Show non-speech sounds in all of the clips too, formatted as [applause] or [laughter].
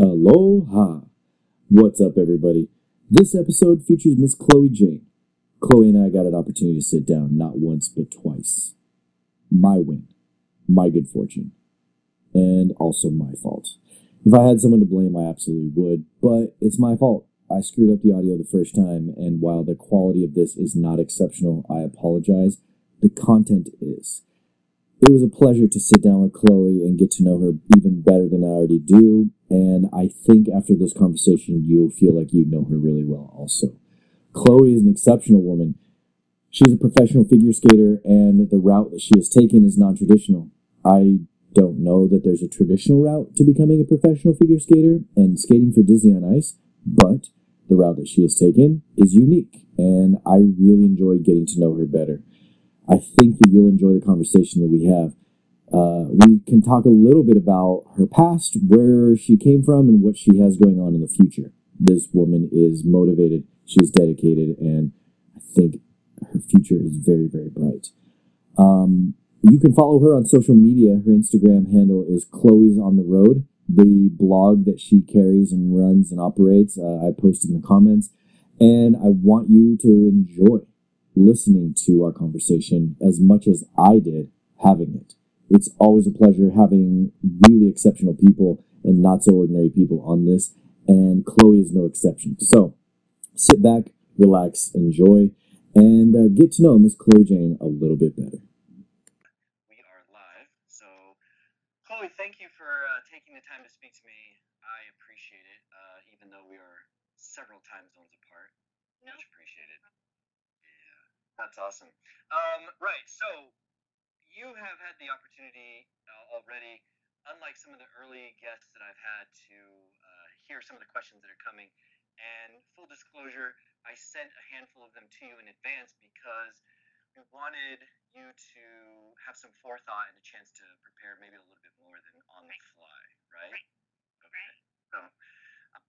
Aloha! What's up, everybody? This episode features Miss Chloe Jane. Chloe and I got an opportunity to sit down not once but twice. My win, my good fortune, and also my fault. If I had someone to blame, I absolutely would, but it's my fault. I screwed up the audio the first time, and while the quality of this is not exceptional, I apologize. The content is. It was a pleasure to sit down with Chloe and get to know her even better than I already do, and I think after this conversation, you'll feel like you know her really well also. Chloe is an exceptional woman. She's a professional figure skater, and the route that she has taken is non traditional. I don't know that there's a traditional route to becoming a professional figure skater and skating for Disney on Ice, but the route that she has taken is unique, and I really enjoyed getting to know her better. I think that you'll enjoy the conversation that we have. Uh, we can talk a little bit about her past, where she came from, and what she has going on in the future. This woman is motivated, she's dedicated, and I think her future is very, very bright. Um, you can follow her on social media. Her Instagram handle is Chloe's on the road. The blog that she carries and runs and operates, uh, I posted in the comments. And I want you to enjoy listening to our conversation as much as I did having it. It's always a pleasure having really exceptional people and not so ordinary people on this, and Chloe is no exception. So sit back, relax, enjoy, and uh, get to know Miss Chloe Jane a little bit better. We are live. So, Chloe, thank you for uh, taking the time to speak to me. I appreciate it, uh, even though we are several time zones apart. No. Much appreciated. Yeah, that's awesome. Um, right. So, you have had the opportunity uh, already, unlike some of the early guests that I've had, to uh, hear some of the questions that are coming. And full disclosure, I sent a handful of them to you in advance because we wanted you to have some forethought and a chance to prepare maybe a little bit more than on the fly, right? Right. Okay. So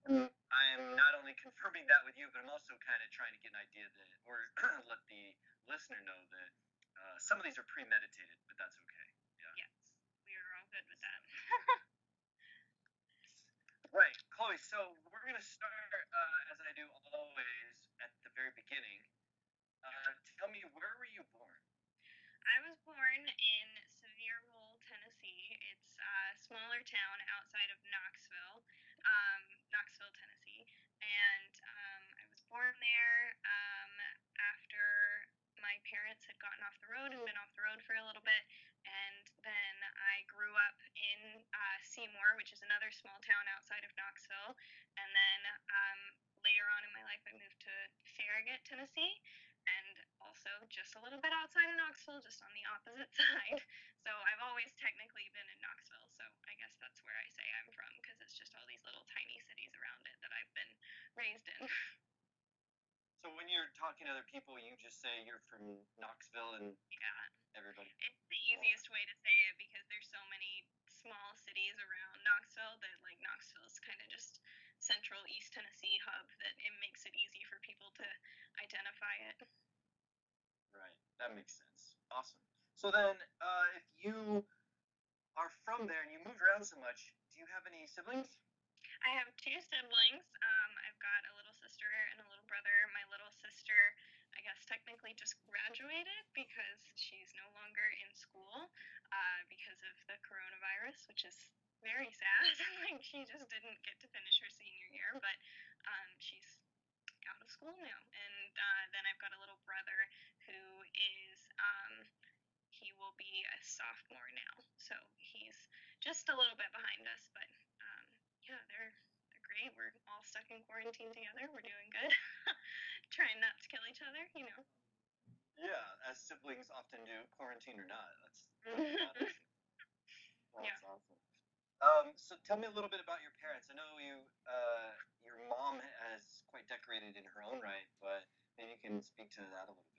um, I am not only confirming that with you, but I'm also kind of trying to get an idea that, or [clears throat] let the listener know that uh, some of these are premeditated, but that's okay. Yeah. Yes, we are all good with that. [laughs] Right, Chloe. So we're gonna start uh, as I do always at the very beginning. Uh, tell me, where were you born? I was born in Sevierville, Tennessee. It's a smaller town outside of Knoxville, um, Knoxville, Tennessee. And um, I was born there um, after my parents had gotten off the road and been off the road for a little bit. And then I grew up in uh, Seymour, which is another small town outside of Knoxville. And then um, later on in my life, I moved to Farragut, Tennessee and also just a little bit outside of Knoxville, just on the opposite [laughs] side. So I've always technically been in Knoxville. So I guess that's where I say I'm from because it's just all these little tiny cities around it that I've been raised in. [laughs] So when you're talking to other people, you just say you're from Knoxville, and yeah, everybody. it's the easiest way to say it because there's so many small cities around Knoxville that like Knoxville is kind of just central East Tennessee hub that it makes it easy for people to identify it. Right. That makes sense. Awesome. So then, uh, if you are from there and you moved around so much, do you have any siblings? I have two siblings. Um, I've got a little sister and a little brother. My little sister, I guess, technically just graduated because she's no longer in school uh, because of the coronavirus, which is very [laughs] sad. like, she just didn't get to finish her senior year, but um, she's out of school now. And uh, then I've got a little brother who is, um, he will be a sophomore now. So he's just a little bit behind us, but um, yeah, they're. We're all stuck in quarantine together. We're doing good. [laughs] Trying not to kill each other, you know. Yeah, as siblings often do, quarantine or not. That's, [laughs] that's Yeah. awesome. Um, so tell me a little bit about your parents. I know you, uh, your mom has quite decorated in her own right, but maybe you can speak to that a little bit.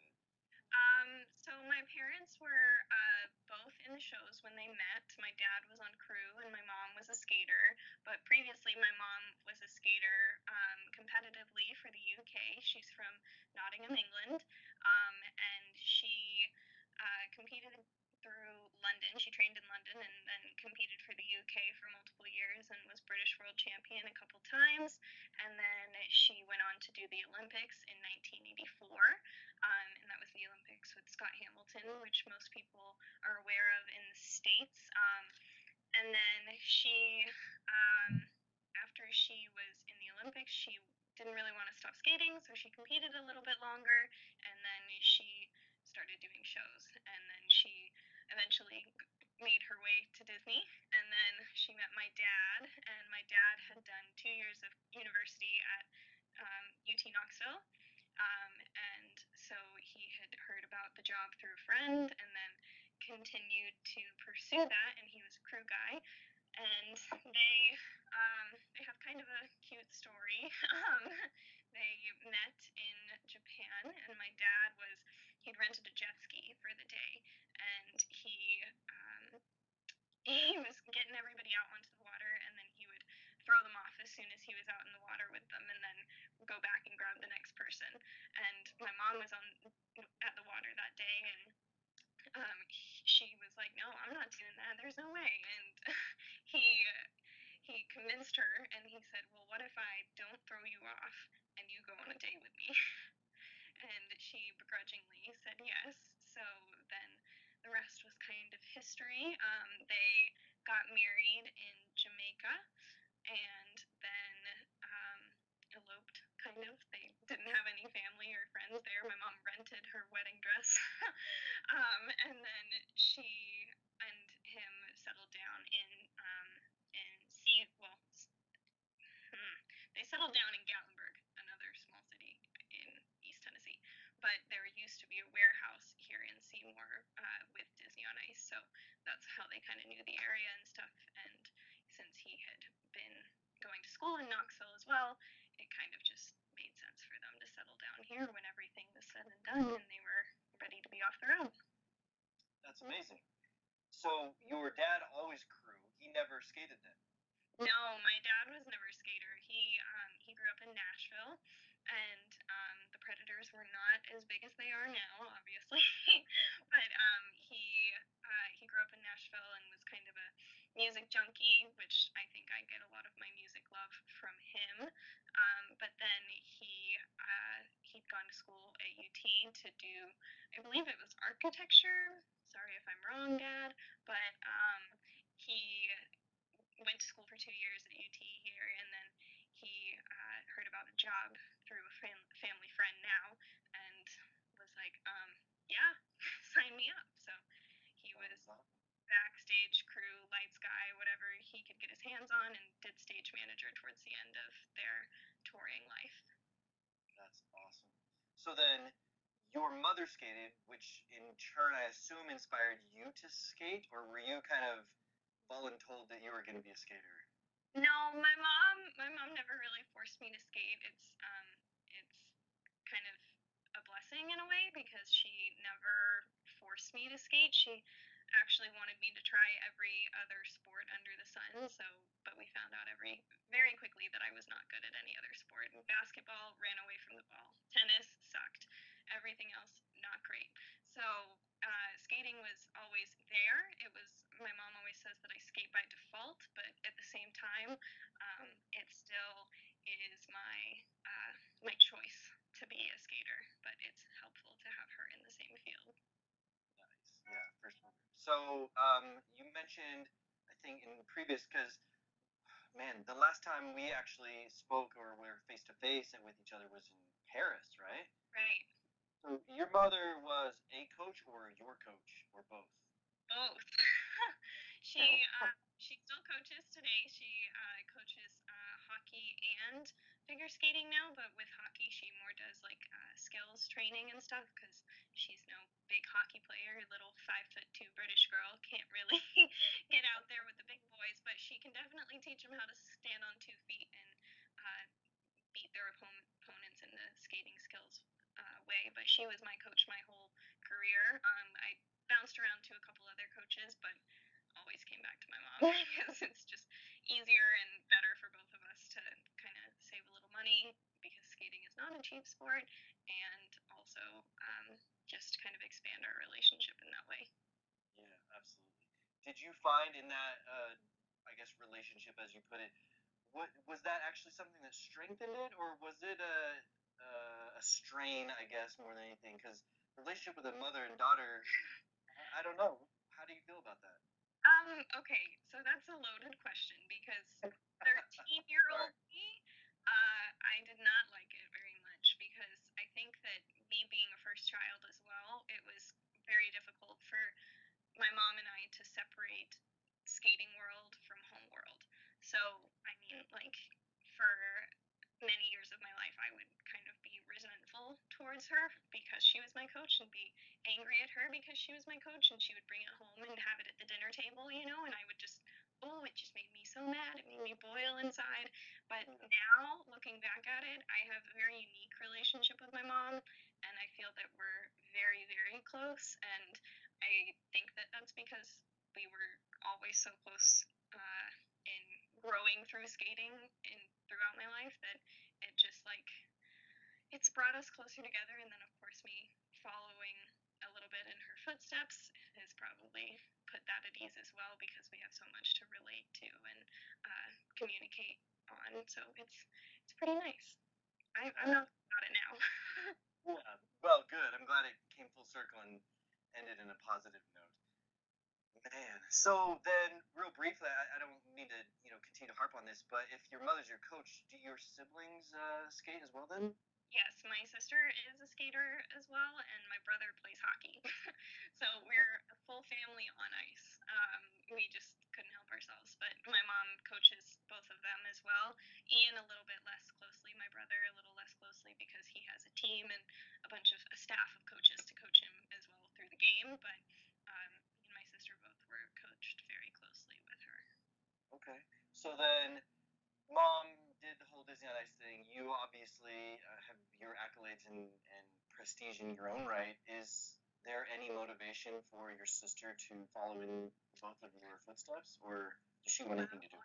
Um, so my parents were uh, both in shows when they met. My dad was on crew and my mom was a skater. But previously, my mom was a skater um, competitively for the UK. She's from Nottingham, England, um, and she uh, competed through London. She trained in London and then competed for the UK for multiple years and was British world champion a couple times. And then she went on to do the Olympics in 1984. Um, and that was the Olympics with Scott Hamilton, which most people are aware of in the States. Um, and then she, um, after she was in the Olympics, she didn't really want to stop skating, so she competed a little bit longer, and then she started doing shows, and then she eventually made her way to Disney, and then she met my dad, and my dad had done two years of university at um, UT Knoxville, um, and so he had heard about the job through a friend, and then continued to pursue that, and he was a crew guy, and they um, they have kind of a cute story. [laughs] Um, they met in Japan, and my dad was he'd rented a jet ski for the day, and he um, [laughs] he was getting everybody out onto the water, and then he would throw them off as soon as he was out in the water with them, and then go back and grab the next person. And my mom was on at the water that day, and um, she was like, "No, I'm not doing that. There's no way." And [laughs] he he convinced her, and he said, "Well, what if I don't throw you off and you go on a date with me?" [laughs] and she begrudgingly said yes. So then the rest was kind of history. Um, they got married in Jamaica, and then um, eloped. Kind of. They didn't have any family or friends there. My mom rented her wedding dress, [laughs] um, and then she and him settled down in um, in. Well, hmm, they settled down in Gatlinburg, another small city in East Tennessee. But there used to be a warehouse here in Seymour uh, with Disney on Ice, so that's how they kind of knew the area and stuff. And since he had been going to school in Knoxville as well, it kind of just made sense for them to settle down here when everything was said and done and they were ready to be off the road. That's amazing. So your dad always crew. He never skated then. No, my dad was never a skater. He um, he grew up in Nashville, and um, the Predators were not as big as they are now, obviously. [laughs] but um, he uh, he grew up in Nashville and was kind of a music junkie, which I think I get a lot of my music love from him. Um, but then he uh, he'd gone to school at UT to do, I believe it was architecture. Sorry if I'm wrong, Dad, but um, he went to school for two years at UT here, and then he uh, heard about a job through a fam- family friend now, and was like, um, yeah, [laughs] sign me up. So he was backstage crew, lights guy, whatever he could get his hands on, and did stage manager towards the end of their touring life. That's awesome. So then, your mother skated, which in turn I assume inspired you to skate, or were you kind of voluntold that you were going to be a skater? No, my mom, my mom never really forced me to skate. It's um, it's kind of a blessing in a way because she never forced me to skate. She actually wanted me to try every other sport under the sun. So, but we found out every very quickly that I was not good at any other sport. Basketball ran away from the ball. Tennis sucked. Everything else not great. So, uh, skating was always there. It was my mom always says that I skate by default, but at the same time, um, it still is my uh, my choice to be a skater. But it's helpful to have her in the same field. Nice. Yeah, for sure. So um, you mentioned, I think in previous, because man, the last time we actually spoke or were face to face and with each other was in Paris, right? Right. So your mother was a coach or your coach or both? Both. [laughs] she uh, she still coaches today. She uh, coaches uh, hockey and figure skating now, but with hockey she more does like uh, skills training and stuff because she's no big hockey player. Little five foot two British girl can't really [laughs] get out there with the big boys, but she can definitely teach them how to stand on two feet and uh, beat their opponent, opponents in the skating skills uh, way. But she was my coach my whole career. Um, I bounced around to a couple other coaches, but always came back to my mom because [laughs] it's just easier and better for both of us to kind of save a little money because skating is not a cheap sport and also um, just kind of expand our relationship in that way. Yeah. absolutely. Did you find in that, uh, I guess, relationship, as you put it, what was that actually something that strengthened it, or was it a uh, a strain? I guess more than anything, because relationship with a mother and daughter, I don't know. How do you feel about that? Um, okay, so that's a loaded question because [laughs] 13 year old me, uh, I did not like it very much because I think that me being a first child as well, it was very difficult for my mom and I to separate skating world from home world. So, I mean, like, for many years of my life, I would kind of be resentful towards her because she was my coach and be angry at her because she was my coach and she would bring it home and have it at the dinner table, you know, and I would just, oh, it just made me so mad. It made me boil inside. But now, looking back at it, I have a very unique relationship with my mom and I feel that we're very, very close. And I think that that's because we were always so close uh, in growing through skating and throughout my life that it just like it's brought us closer together and then of course me following a little bit in her footsteps has probably put that at ease as well because we have so much to relate to and uh, communicate on so it's it's pretty nice. I, i'm not about it now. Yeah [laughs] well good. I'm glad it came full circle and ended in a positive note Man, so then, real briefly, I, I, don't need to, you know, continue to harp on this, but if your mother's your coach, do your siblings uh, skate as well then? Yes, my sister is a skater as well, and my brother plays hockey. [laughs] so we're a full family on ice. Um, we just couldn't help ourselves. But my mom coaches both of them as well. Ian a little bit less closely, my brother a little less closely because he has a team and a bunch of a staff of coaches to coach him as well through the game. But um, sister both were coached very closely with her. Okay. So then, mom did the whole Disney on Ice thing. You obviously uh, have your accolades and, and prestige in your own right. Is there any motivation for your sister to follow in both of your footsteps, or does she want anything to do?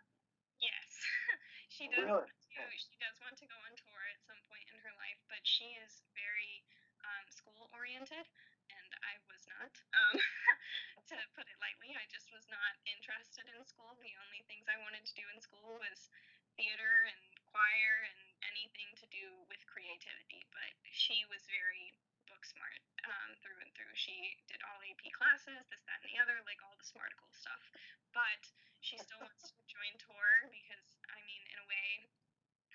Yes, [laughs] she does. Really? Want to, she does want to go on tour at some point in her life, but she is very um, school oriented and I was not. Um, [laughs] to put it lightly, I just was not interested in school. The only things I wanted to do in school was theater and choir and anything to do with creativity. But she was very book smart um, through and through. She did all AP classes, this, that, and the other, like all the smarticle stuff. But she still wants to join tour because, I mean, in a way,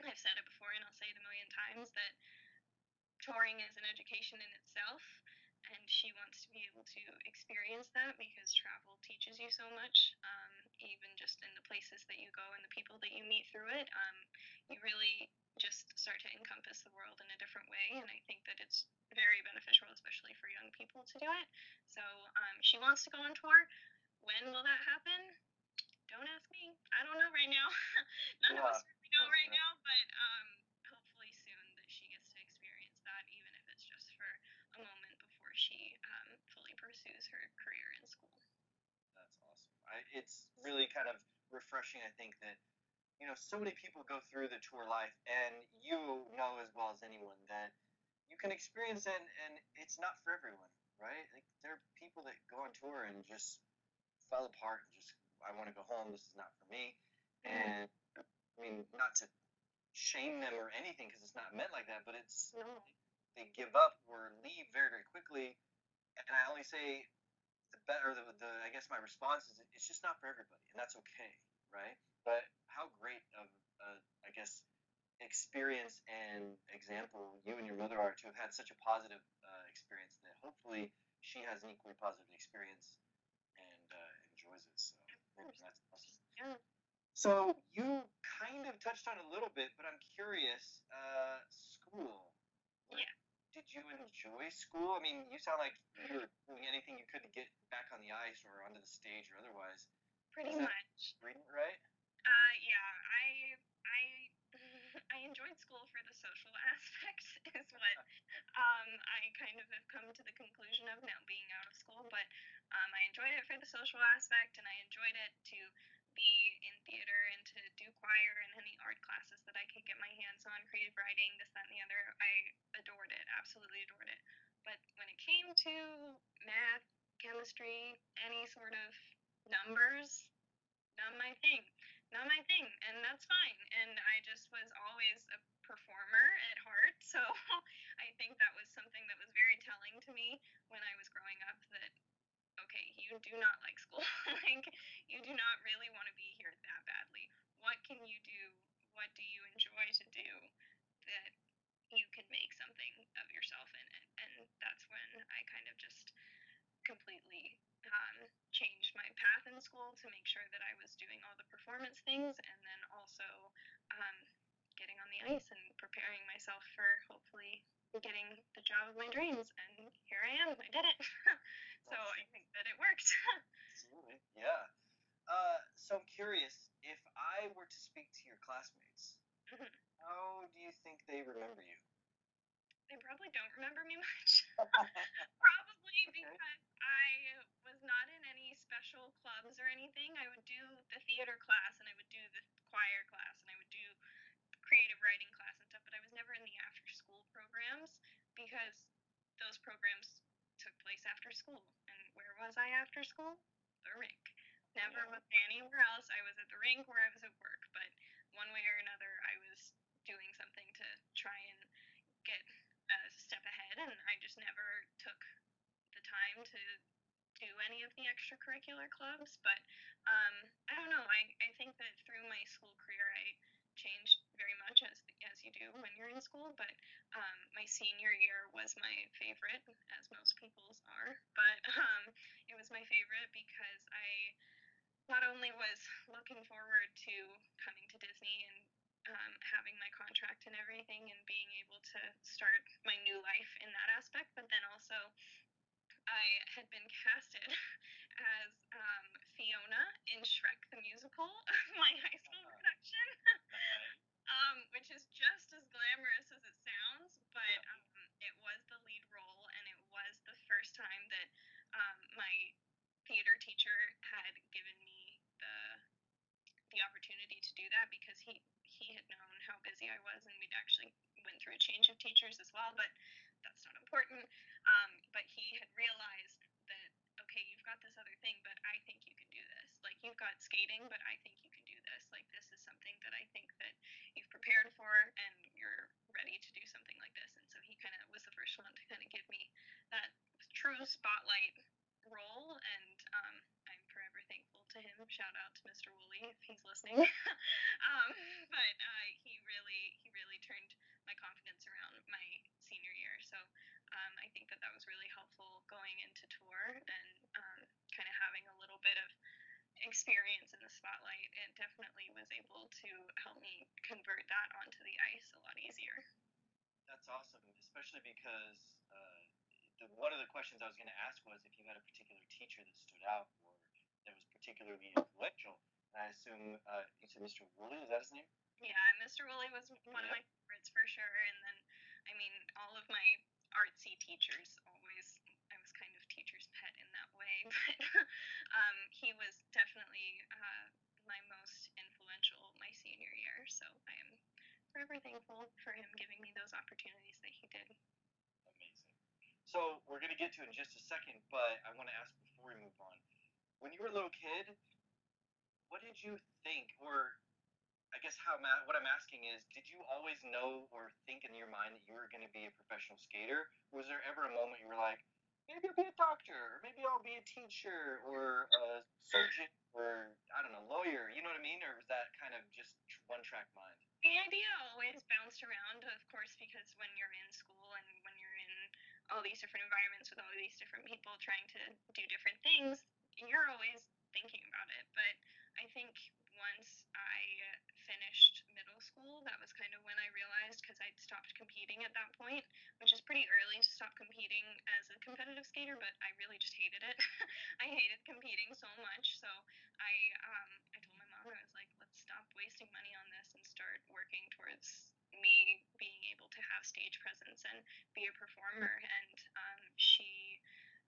I've said it before and I'll say it a million times that touring is an education in itself and she wants to be able to experience that because travel teaches you so much um, even just in the places that you go and the people that you meet through it um, you really just start to encompass the world in a different way and i think that it's very beneficial especially for young people to do it. So um, she wants to go on tour. When will that happen? Don't ask me. I don't know right now. [laughs] None yeah. of us really know right now but um, hopefully soon that she gets to experience that even if it's just for a moment before she um, fully pursues her career in school. That's awesome. I, it's really kind of refreshing, I think, that you know so many people go through the tour life, and you know as well as anyone that you can experience it, and it's not for everyone, right? Like there are people that go on tour and just fall apart and just I want to go home. This is not for me. And I mean, not to shame them or anything because it's not meant like that, but it's no they give up or leave very very quickly. And I only say the better the, the I guess my response is it's just not for everybody, and that's okay, right? But how great of uh, I guess experience and example you and your mother are to have had such a positive uh, experience that hopefully she has an equally positive experience and uh, enjoys it. So that's awesome. So you kind of touched on a little bit, but I'm curious. Uh, school. Yeah did you enjoy school? I mean, you sound like you were doing anything you could to get back on the ice or onto the stage or otherwise. Pretty much. right? Uh, yeah, I I [laughs] I enjoyed school for the social [laughs] aspect is what um, I kind of have come to the conclusion of now being out of school. But um, I enjoyed it for the social aspect, and I enjoyed it to be in theater and to do choir and any art classes that I could get my hands on, creative writing, this, that, and the other. I adored it, absolutely adored it. But when it came to math, chemistry, any sort of numbers, not my thing. Not my thing, and that's fine. And I just was always a performer at heart, [laughs] so I think that was something that was very telling to me when I was growing up that okay, you do not like school. [laughs] like you do not really want to be here that badly. What can you do? What do you enjoy to do that you can make something of yourself in it? And that's when I kind of just completely um, changed my path in school to make sure that I was doing all the performance things and then also um, getting on the ice and preparing myself for hopefully getting the job of my dreams. And here I am. I did it. [laughs] so I think that it worked. [laughs] Absolutely. Yeah. Uh, so I'm curious if I were to speak to your classmates, Mhm. how do you think they remember you? they probably don't remember me much. [laughs] probably because I was not in any special clubs or anything. I would do the theater class and I would do the choir class and I would do creative writing class and stuff, but I was never in the after school programs because those programs took place after school. And where was I after school? The rink. Never was I anywhere else. I was at the rink where I was at work, but one way or another, I was doing something to try and get a step ahead, and I just never took the time to do any of the extracurricular clubs. But um, I don't know. I, I think that through my school career, I changed very much as as you do when you're in school. But um, my senior year was my favorite, as most people's are. But [laughs] um, it was my favorite because I not only was looking forward to coming to Disney and um, having my contract and everything and being able to start my new life in that aspect, but then also I had been casted [laughs] as um, Fiona in Shrek the Musical, [laughs] my high school production, um, which is just as glamorous as it sounds, but um, it was the lead role and it was the first time that um, my theater teacher had given me the the opportunity to do that because he he had known how busy I was and we'd actually went through a change of teachers as well, but that's not important. Um, but he had realized that okay, you've got this other thing, but I think you can do this. Like you've got skating, but I think you can do this. Like this is something that I think that you've prepared for and you're ready to do something like this. And so he kind of was the first one to kind of give me that true spotlight role and um, I'm forever thankful to him. Shout out to Mr. Woolley if he's listening. [laughs] um, but uh, he really he really turned my confidence around my senior year. So um, I think that that was really helpful going into tour and um, kind of having a little bit of experience in the spotlight. It definitely was able to help me convert that onto the ice a lot easier. That's awesome, especially because uh, the, one of the questions I was going to ask was if you had a particular teacher that stood out or that was particularly influential. And I assume uh, you said Mr. Woolley, is that his name? Yeah, Mr. Woolley was one of my favorites for sure. And then, I mean, all of my artsy teachers always, I was kind of teacher's pet in that way. [laughs] But um, he was definitely uh, my most influential my senior year. So I am forever thankful for him giving me those opportunities that he did. Amazing. So we're going to get to it in just a second, but I want to ask before we move on. When you were a little kid, what did you think, or I guess how what I'm asking is, did you always know or think in your mind that you were going to be a professional skater? Was there ever a moment you were like, maybe I'll be a doctor, or maybe I'll be a teacher, or a surgeon, or I don't know, lawyer? You know what I mean? Or was that kind of just one track mind? The idea always bounced around, of course, because when you're in school and when you're in all these different environments with all these different people trying to do different things, you're always thinking about it. But I think once I finished middle school, that was kind of when I realized because I'd stopped competing at that point, which is pretty early to stop competing as a competitive skater, but I really just hated it. [laughs] I hated competing so much. So I um, I told my mom, I was like, let's stop wasting money on this and start working towards me being able to have stage presence and be a performer. And um, she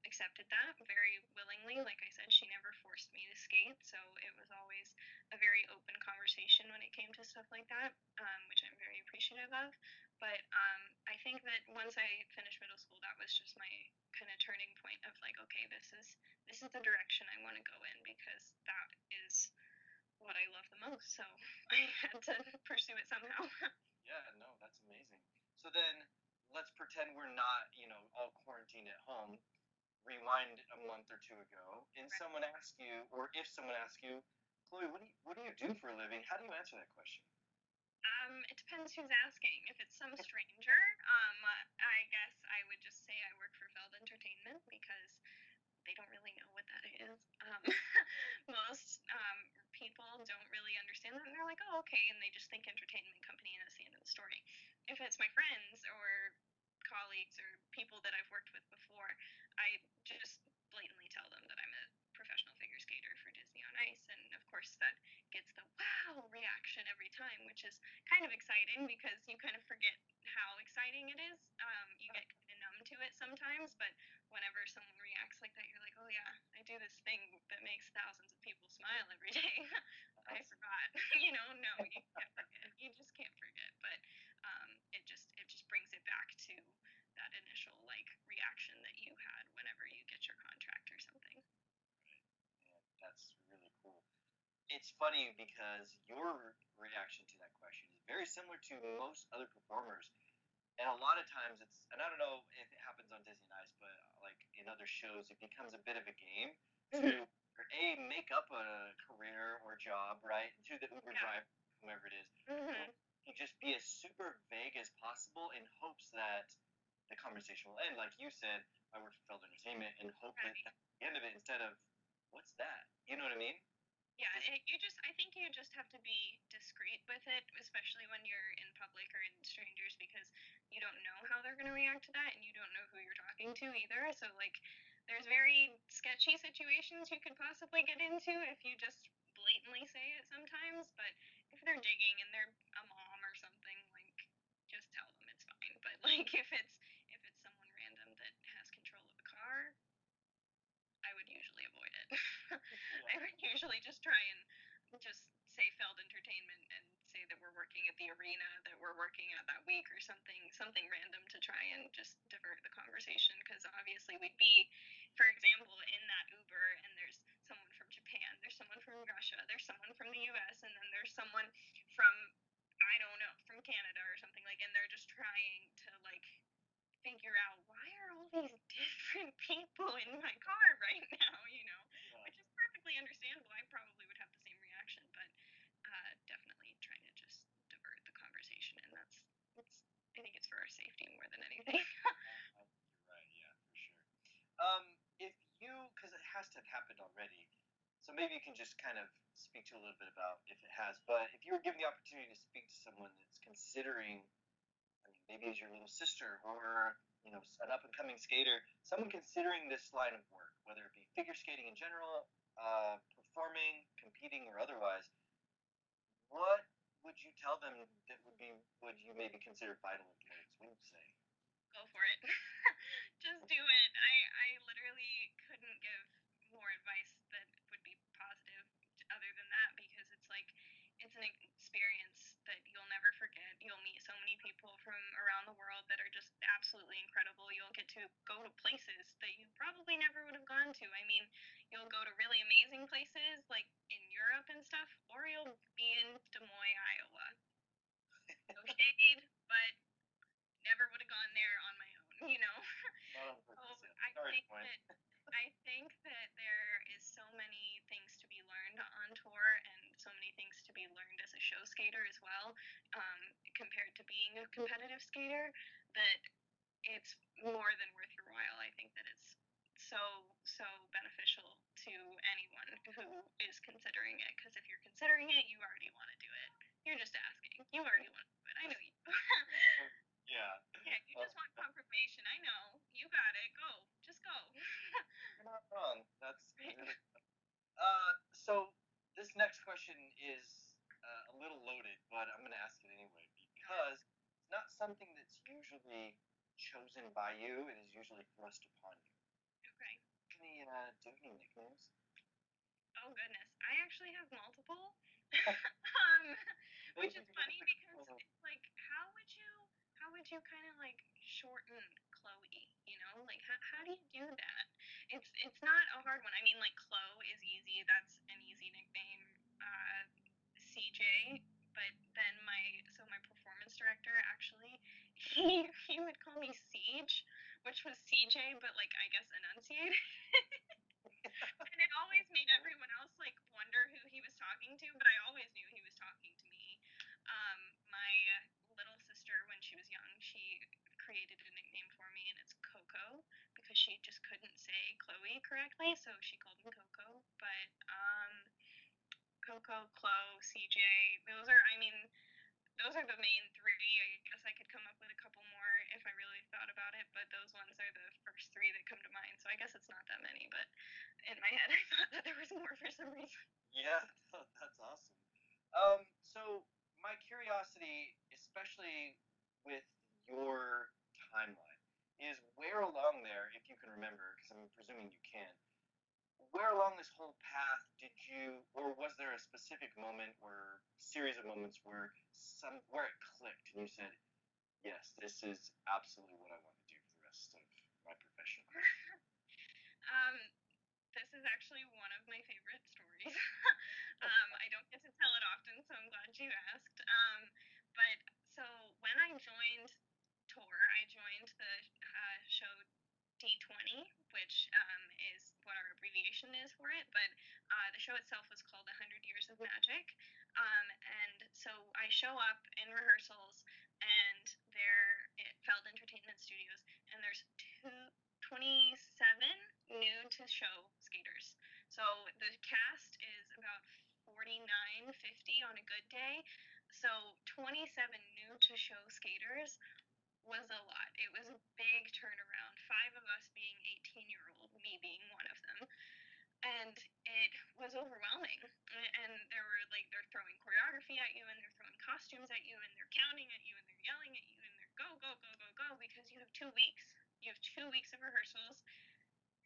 accepted that very willingly. Like I said, she never forced me to skate, so it was always a very open conversation when it came to stuff like that, um, which I'm very appreciative of. But um, I think that once I finished middle school, that was just my kind of turning point of like, okay, this is this is the direction I want to go in because that is what I love the most. So [laughs] I had to pursue it somehow. [laughs] Yeah, no, that's amazing. So then let's pretend we're not, you know, all quarantined at home. Rewind a month or two ago, and someone asks you, or if someone asks you, Chloe, what do you what do you do for a living? How do you answer that question? Um, it depends who's asking. If it's some stranger, um, I guess I would just say I work for Feld Entertainment because they don't really know what that is. Um, [laughs] most um, people don't really understand that, and they're like, "Oh, okay," and they just think entertainment company, and that's the end of the story. If it's my friends or colleagues or people that I've worked with before, I just blatantly tell them that I'm a professional figure skater for Disney on Ice, and of course that gets the wow reaction every time, which is kind of exciting because you kind of forget how exciting it is. Um, you get kind of numb to it sometimes, but whenever someone reacts like that, you're like, oh yeah, I do this thing that makes thousands of people smile every day. [laughs] I forgot. [laughs] you know, no, you can't forget. You just can't forget. But um, it just it just brings it back to that initial like reaction that you had whenever you get your contract or something. Yeah, that's really cool. It's funny because your reaction to that question is very similar to most other performers. And a lot of times it's, and I don't know if it happens on Disney on Ice, but like in other shows, it becomes a bit of a game to A, make up a career or job, right? to the Uber Yeah. driver, whomever it is, Mm-hmm. you just be as super vague as possible in hopes that the conversation will end. Like you said, I work for Feld Entertainment and hope that at the end of it, instead of, what's that? You know what I mean? Yeah, it, you just I think you just have to be discreet with it, especially when you're in public or in strangers because you don't know how they're going to react to that and you don't know who you're talking to either. So like there's very sketchy situations you could possibly get into if you just blatantly say it sometimes, but if they're digging and they're a mom or something like just tell them it's fine. But like if it's if it's someone random that has control of a car, I would usually avoid it. [laughs] I [laughs] would usually just try and just say Feld Entertainment and say that we're working at the arena that we're working at that week or something, something random to try and just divert the conversation. Because obviously we'd be, for example, in that Uber and there's someone from Japan, there's someone from Russia, there's someone from the U.S., and then there's someone from I don't know from Canada or something like, and they're just trying to like figure out why are all these [laughs] different people in my car right now, you know which is perfectly understandable. I probably would have the same reaction, but uh, definitely trying to just divert the conversation, and that's it's. I think it's for our safety more than anything. [laughs] [laughs] You're right, yeah, for sure. Um, if you, because it has to have happened already, so maybe you can just kind of speak to a little bit about if it has. But if you were given the opportunity to speak to someone that's considering, I mean, maybe as your little sister or you know an up and coming skater, someone considering this line of work, whether it be figure skating in general, uh, performing, competing, or otherwise, what would you tell them that would be would you maybe consider vital importance? What would you say? Go for it. [laughs] just do it. I I literally couldn't give more advice that would be positive other than that because it's like it's an experience that you'll never forget. You'll meet so many people from around the world that are just absolutely incredible. You'll get to go to places that you probably never would have gone to. I mean, you'll go to really amazing places like in Europe and stuff, or you'll be in Des Moines, Iowa. No shade, [laughs] but never would have gone there on my own, you know? [laughs] So [laughs] I think that I think that there is so many things to be learned on tour and so many things to be learned as a show skater as well, um, compared to being a competitive skater, that it's more than worth your while. I think that it's so so beneficial to anyone who is considering it because if you're considering it, you already want to do it. You're just asking. You already want to do it. I know you. [laughs] Yeah. yeah, you just want confirmation. I know. You got it. Go. Just go. [laughs] You're not wrong. That's [laughs] really uh, so this next question is uh, a little loaded, but I'm going to ask it anyway because it's not something that's usually chosen by you. It is usually thrust upon you. Any uh, do any nicknames? Oh goodness, I actually have multiple. [laughs] um, which is funny [laughs] because it's like, how would you, how would you kind of like shorten Chloe? You know, like how, how do you do that? It's it's not a hard one. I mean, like Chloe is easy. That's an easy nickname. Uh, CJ, but then my so my performance director actually [laughs] he he would call me Siege, which was CJ, but like I guess enunciated. [laughs] and it always made everyone else like wonder who he was talking to, but I always knew he was talking to me. Um, my little sister, when she was young, she created a nickname for me, and it's Coco because she just couldn't say Chloe correctly, so she called me Coco. But um, Coco, Chloe, CJ, those are, I mean, those are the main three. I guess I could come up with a couple more if I really thought about it, but those ones are the first three that come to mind. So I guess it's not that many, but in my head [laughs] I thought that there was more for some reason. Yeah, that's awesome. Um, so my curiosity, especially with your timeline, is where along there, if you can remember, because I'm presuming you can, where along this whole path did you, or was there a specific moment or series of moments where some, where it clicked and you said, yes, this is absolutely what I want to do for the rest of my profession? [laughs] um, this is actually one of my favorite stories. [laughs] um, I don't get to tell it often, so I'm glad you asked. Um, but so when I joined Tour, I joined the uh, show D20, which um, is what our abbreviation is for it. But uh, the show itself was called 100 Years of Magic. Um, and so I show up in rehearsals, and there at Feld Entertainment Studios, and there's two, 27 new to show skaters. So the cast is about 49, 50 on a good day. So 27 new to show skaters was a lot. It was a big turnaround. Five of us being 18 year old, me being one of them. And it was overwhelming. And there were like, they're throwing choreography at you, and they're throwing costumes at you, and they're counting at you, and they're yelling at you, and they're go, go, go, go, go, because you have two weeks. You have two weeks of rehearsals,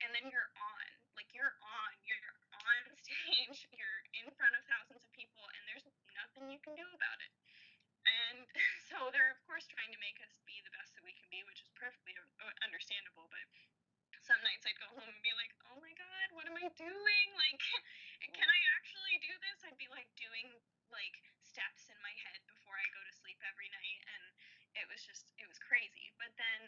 and then you're on. Like, you're on. You're on stage, [laughs] you're in front of thousands of people, and there's nothing you can do about it. And [laughs] so they're, of course, trying to make us be the best that we can be, which is perfectly uh, understandable. But some nights I'd go home and be like, oh my God, what am I doing? Like, [laughs] can I actually do this? I'd be like doing like steps in my head before I go to sleep every night. And it was just, it was crazy. But then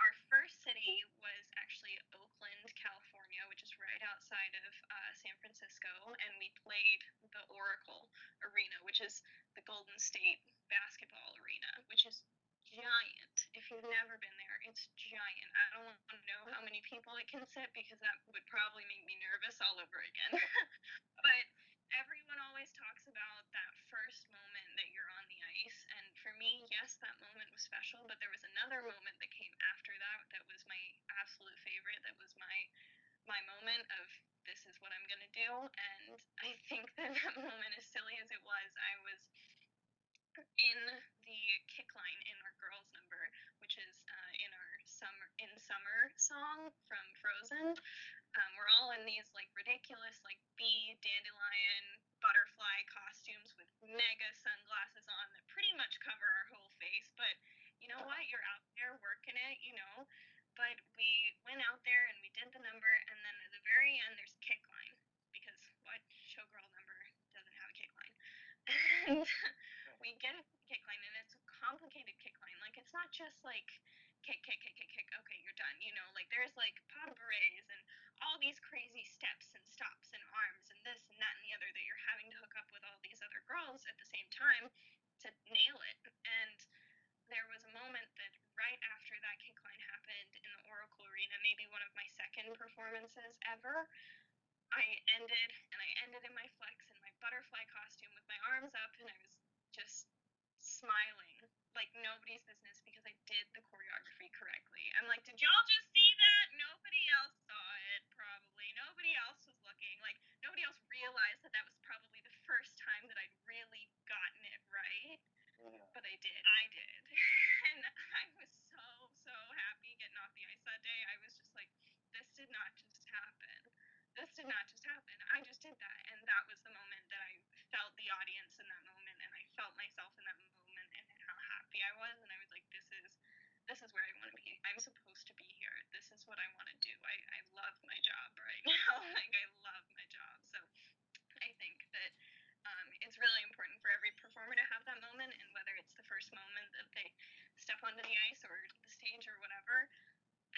our first city was actually Oakland, California, which is right outside of uh, San Francisco, and we played the Oracle Arena, which is the Golden State basketball arena, which is giant. If you've never been there, it's giant. I don't want to know how many people it can sit because that would probably make me nervous all over again. [laughs] but everyone always talks about that first moment that you're on ice. And for me, yes, that moment was special, but there was another moment that came after that that was my absolute favorite. That was my my moment of this is what I'm gonna do. And I think that [laughs] that moment, as silly as it was, I was in the kick line in our girls number, which is uh, in our summer in summer song from Frozen. Um, we're all in these like ridiculous like bee dandelion butterfly costumes with mega sunglasses on that pretty much cover our whole face. But you know what? You're out there working it, you know. But we went out there and we did the number, and then at the very end, there's kick line because what showgirl number doesn't have a kick line? [laughs] and we get a kick line and it's a complicated kick line. Like it's not just like kick, kick, kick, kick, kick, okay, you're done. You know, like there's like pas de bourrées and all these crazy steps and stops and arms and this and that and the other that you're having to hook up with all these other girls at the same time to nail it. And there was a moment that right after that kick line happened in the Oracle Arena, maybe one of my second performances ever. I ended and I ended in my flex in my butterfly costume with my arms up and I was just smiling like nobody's business because I did the choreography correctly. I'm like, did y'all just see that? Nobody else saw it, probably. Nobody else was looking. Like, nobody else realized that that was probably the first time that I'd really gotten it right. Yeah. But I did. I did. [laughs] and I was so, so happy getting off the ice that day. I was just like, this did not just happen. This did not just happen. I just did that. And that was the moment that I felt the audience in that moment and I felt myself in that moment and how happy I was. And I was like, this is this is where I want to be. I'm supposed to be here. This is what I want to do. I, I love my job right [laughs] now. like I love my job. So I think that um, it's really important for every performer to have that moment, and whether it's the first moment that they step onto the ice or the stage or whatever,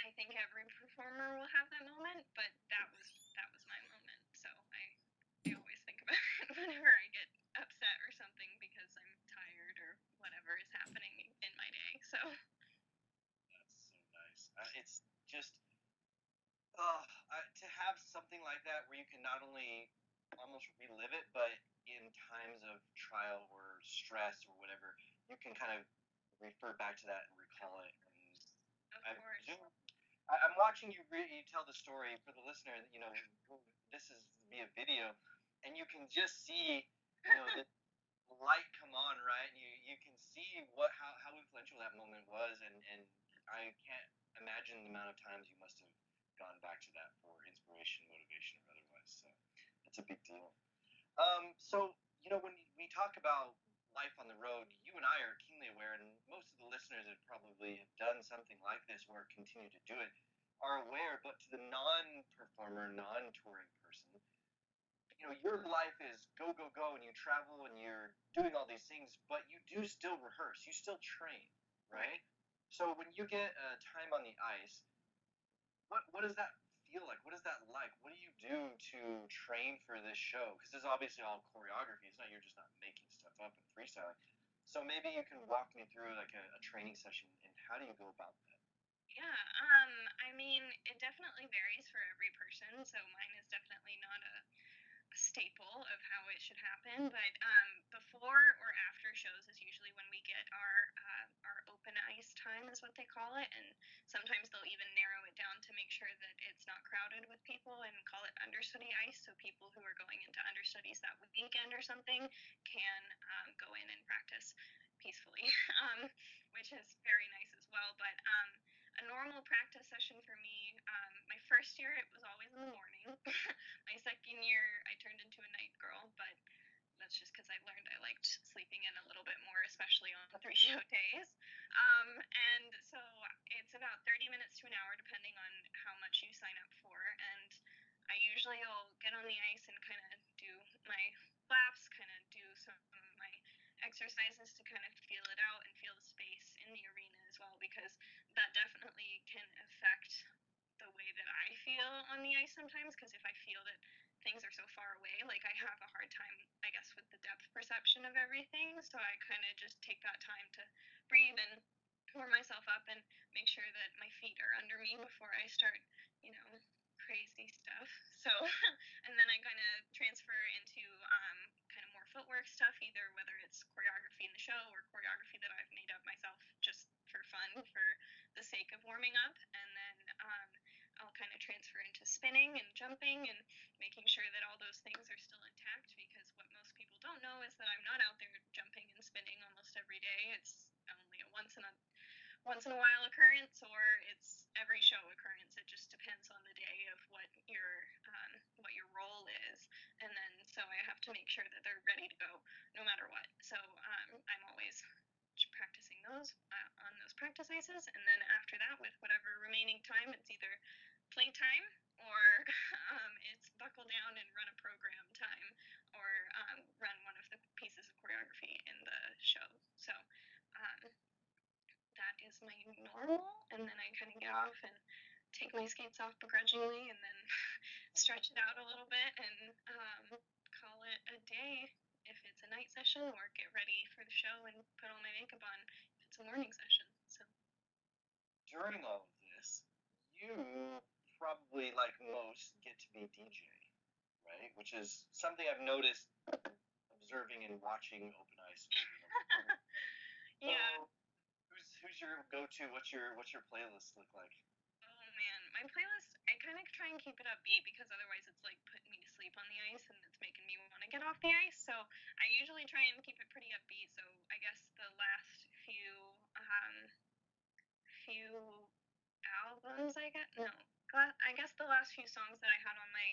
I think every performer will have that moment. But that was that was my moment. So I I always think about it whenever I get upset or something because I'm tired or whatever is happening in my day. So That's so nice. Uh, it's just uh, uh, to have something like that where you can not only almost relive it, but in times of trial or stress or whatever, you can kind of refer back to that and recall it. And of I course. presume I, I'm watching you, re- you tell the story for the listener. You know, this is via video, and you can just see, you know, the light come on, right? You you can see what how, how influential that moment was, and and I can't imagine the amount of times you must have gone back to that for inspiration, motivation, or otherwise. So that's a big deal. Um, so you know, when we talk about life on the road, you and I are keenly aware, and most of the listeners that probably have done something like this or continue to do it are aware. But to the non-performer, non-touring person, you know, your life is go, go, go, and you travel and you're doing all these things, but you do still rehearse, you still train, right? So when you get uh, time on the ice, what what does that feel like? What is that like? What do you do to train for this show? Because this is obviously all choreography. It's not you're just not making stuff up and freestyling. So maybe you can walk me through like a, a training session and how do you go about that? Yeah, um, I mean, it definitely varies for every person. So mine is definitely not a, a staple of how it should happen. But um, before or after shows is usually when we get our uh, our open ice time, is what they call it. And sometimes they'll even narrow it down to make sure that it's not crowded with people and call it understudy ice. So people who are going into understudies that weekend or something can um, go in and practice peacefully, [laughs] um, which is very nice as well. But um, a normal practice session for me, um, my first year it was always in the morning. [laughs] my second year I turned into a night girl, but that's just because I learned I liked sleeping in a little bit more, especially on three show days. Um, and so it's about 30 minutes to an hour, depending on how much you sign up for. And I usually will get on the ice and kind of do my laps, kind of do some of my exercises to kind of feel it out and feel the space in the arena as well, because that definitely can affect the way that I feel on the ice sometimes. Because if I feel that things are so far away, like I have a hard time, I guess, with the depth perception of everything. So I kind of just take that time to breathe and warm myself up and make sure that my feet are under me before I start, you know, crazy stuff. So, [laughs] and then I kind of transfer into um, kind of more footwork stuff, either whether it's choreography in the show or choreography that I've made up myself just for fun, for the sake of warming up. And then um, I'll kind of transfer into spinning and jumping and making sure that all those things are still intact because what most people don't know is that I'm not out there jumping and spinning almost every day. It's only a once in a once in a while occurrence or it's every show occurrence. It just depends on the day of what your um, what your role is, and then so I have to make sure that they're ready to go no matter what. So um, I'm always practicing those uh, on those practice ices, and then after that, with whatever remaining time, it's either playtime or [laughs] um, it's buckle down and run a program time or um, run one of the pieces of choreography in the show. So um, that is my normal, and then I kind of get off and take my skates off begrudgingly, and then [laughs] stretch it out a little bit and um, call it a day if it's a night session, or get ready for the show and put all my makeup on if it's a morning session. So During all of this, you probably, like most, get to be DJ, right? Which is something I've noticed observing and watching Open Ice. over and over. yeah. So, who's your go-to? What's your what's your playlist look like? Oh man, my playlist. I kind of try and keep it upbeat because otherwise it's like putting me to sleep on the ice and it's making me want to get off the ice. So I usually try and keep it pretty upbeat. So I guess the last few um few albums I got no, I guess the last few songs that I had on my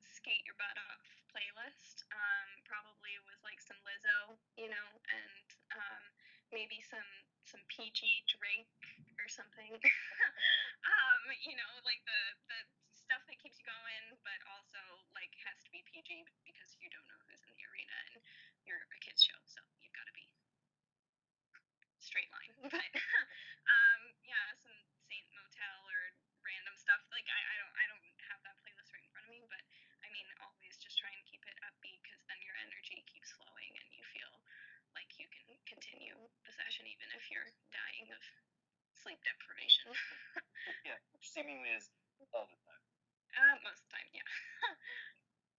skate your butt off playlist um probably was like some Lizzo, you know, and um maybe some some PG drink or something. [laughs] um, you know, like the the stuff that keeps you going, but also like has to be PG because you don't know who's in the arena and you're a kids show, so you've got to be straight line. [laughs] But [laughs] um, yeah, some Saint Motel or random stuff. Like I, I don't I don't have that playlist right in front of me, but I mean always just try and keep it upbeat because then your energy keeps flowing and you feel like you can continue session even if you're dying of sleep deprivation. [laughs] yeah, which seemingly is all the time. uh, most of the time, yeah. [laughs]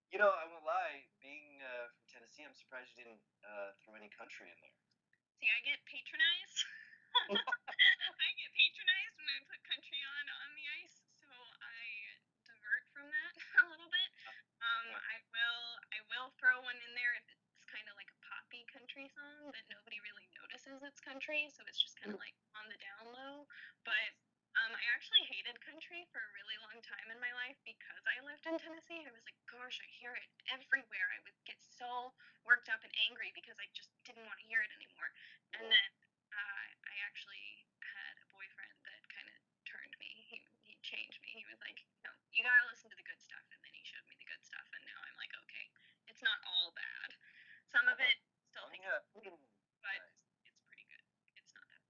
You know, I won't lie. Being uh, from Tennessee, I'm surprised you didn't uh, throw any country in there. See, I get patronized. [laughs] I get patronized when I put country on on the ice, so I divert from that a little bit. Um, I will I will throw one in there if it's kind of like a poppy country song that nobody really notices it's country, so it's just kind of like on the down low. But um, I actually hated country for a really long time in my life because I lived in Tennessee. I was like, gosh, I hear it everywhere. I would get so worked up and angry because I just didn't want to hear it anymore. And then uh, I actually had a boyfriend that kind of turned me. He, he changed me. He was like, no, you gotta listen to the good stuff. And then he showed me the good stuff. And now I'm like, okay, it's not all bad. Some of it still Oh, think, yeah. but Nice. it's pretty good. It's not that.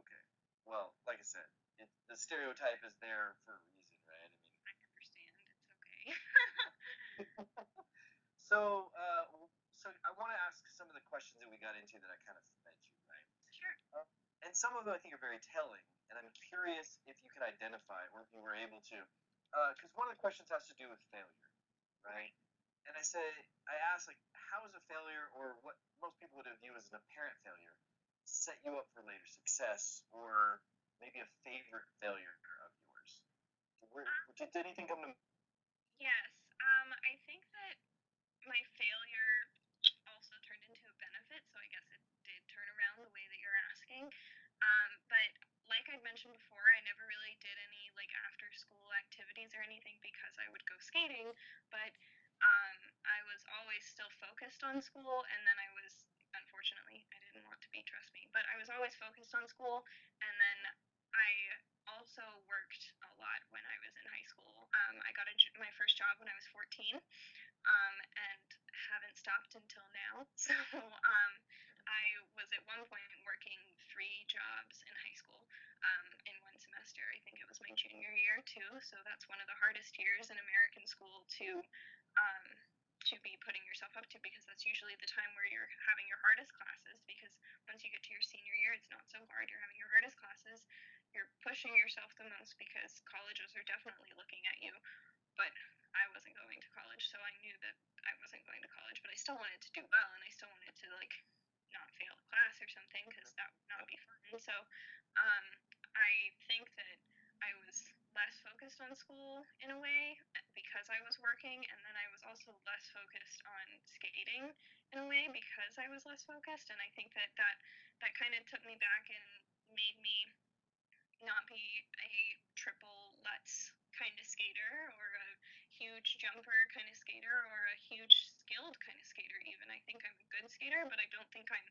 Okay. Well, like I said, it, the stereotype is there for a reason, right? I mean, I understand. It's okay. [laughs] so, uh, so I want to ask some of the questions that we got into that I kind of mentioned, right? sure. And some of them I think are very telling, and I'm curious if you could identify, or if you were able to, because one of the questions has to do with failure, right? And I say, I asked, like, how is a failure, or what most people would view as an apparent failure, set you up for later success, or maybe a favorite failure of yours? Where, did, did anything come to? Yes. Um, I think that my failure also turned into a benefit, so I guess it did turn around the way that you're asking. Um, but like I'd mentioned before, I never really did any like after school activities or anything because I would go skating, but um, I was always still focused on school, and then I was unfortunately I didn't want to be, trust me, but I was always focused on school, and then I also worked a lot when I was in high school. Um, I got a, my first job when I was 14, um, and haven't stopped until now. [laughs] So um, I was at one point working three jobs in high school um, in one semester. I think it was my junior year too. So that's one of the hardest years in American school to um, to be putting yourself up to because that's usually the time where you're having your hardest classes. Because once you get to your senior year, it's not so hard. You're having your hardest classes. You're pushing yourself the most because colleges are definitely looking at you. But I wasn't going to college, so I knew that I wasn't going to college. But I still wanted to do well, and I still wanted to like not fail a class or something because that would not be fun. So um, I think that I was less focused on school in a way because I was working, and then I was also less focused on skating in a way because I was less focused. And I think that that that kind of took me back and made me not be a triple lutz kind of skater or a huge jumper kind of skater or a huge skilled kind of skater even. I think i'm a good skater but i don't think i'm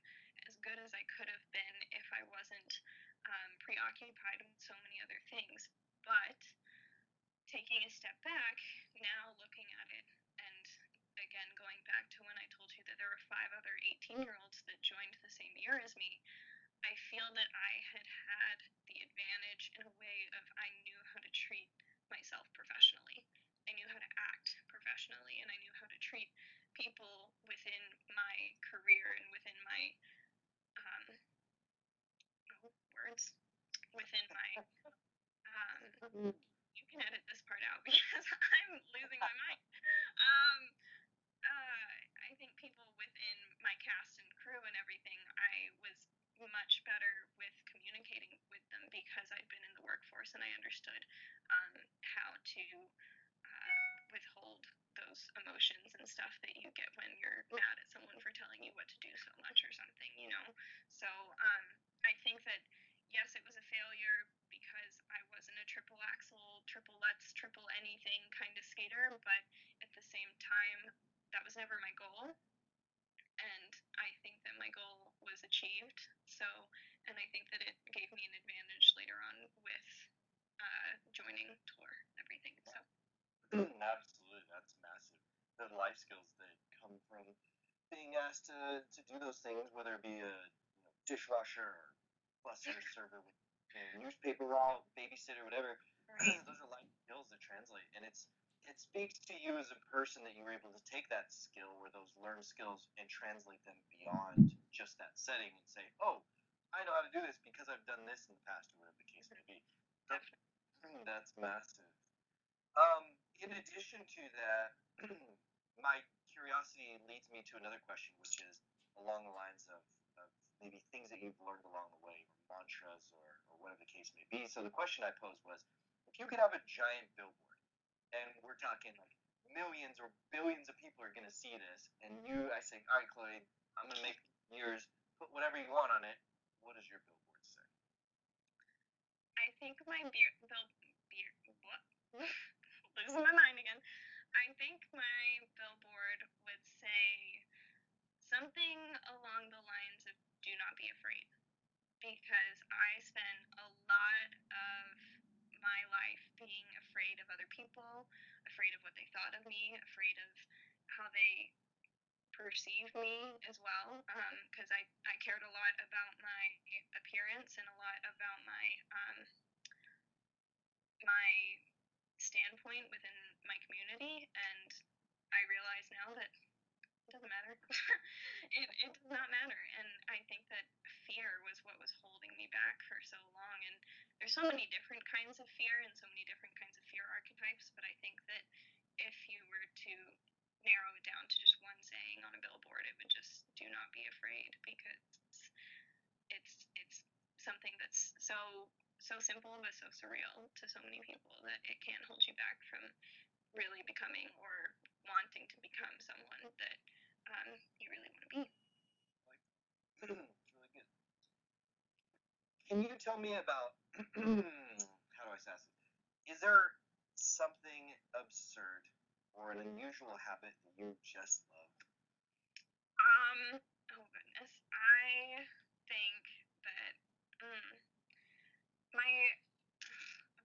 as good as i could have been if i wasn't um, preoccupied with so many other things. But taking a step back now looking at it and again going back to when i told you that there were five other 18 year olds that joined the same year as me i feel that i had had the advantage in a way of i knew how to treat myself professionally i knew how to act professionally and i knew how to treat people within my career and within my um, oh, words within my um, you can edit this part out [laughs] because I'm losing my mind. Um, uh, I think people within my cast and crew and everything, I was much better with communicating with them because I'd been in the workforce and I understood um, how to uh, withhold those emotions and stuff that you get when you're mad at someone for telling you what to do so much or something, you know. So um, I think that yes, it was a failure because I wasn't a triple axel, triple lutz, triple anything kind of skater, but at the same time, that was never my goal. And I think that my goal was achieved. So and I think that it gave me an advantage later on with uh, joining tour everything. So Absolutely, that's massive. The life skills that come from being asked to, to do those things, whether it be a you know, dishwasher or busser, [laughs] server, with, newspaper route, babysitter, whatever. right, [clears throat] those are life skills that translate, and it's it speaks to you as a person that you were able to take that skill or those learned skills and translate them beyond just that setting and say, oh, I know how to do this because I've done this in the past or whatever the case may be. That, that's massive. Um, in addition to that, [clears throat] my curiosity leads me to another question, which is along the lines of, of maybe things that you've learned along the way, or mantras, or, or whatever the case may be. So the question I posed was, if you could have a giant billboard, and we're talking like millions or billions of people are going to see this, and you, I say, all right, Chloe, I'm going to make yours, put whatever you want on it. What does your billboard say? I think my beer, bill, beer, what? [laughs] Losing my mind again. I think my billboard would say something along the lines of "Do not be afraid," because I spent a lot of my life being afraid of other people, afraid of what they thought of me, afraid of how they perceived me as well, because I I cared a lot about my appearance and a lot about my um, my standpoint within my community and I realize now that doesn't matter. [laughs] it, it does not matter. And I think that fear was what was holding me back for so long. And there's so many different kinds of fear and so many different kinds of fear archetypes. But I think that if you were to narrow it down to just one saying on a billboard, it would just do not be afraid because it's it's something that's so so simple but so surreal to so many people that it can't hold you back from really becoming or wanting to become someone that um, you really want to be. really good. Can you tell me about [clears throat] how do I say this? Is there something absurd or an unusual habit that you just love? Um, oh goodness, I think that mm, my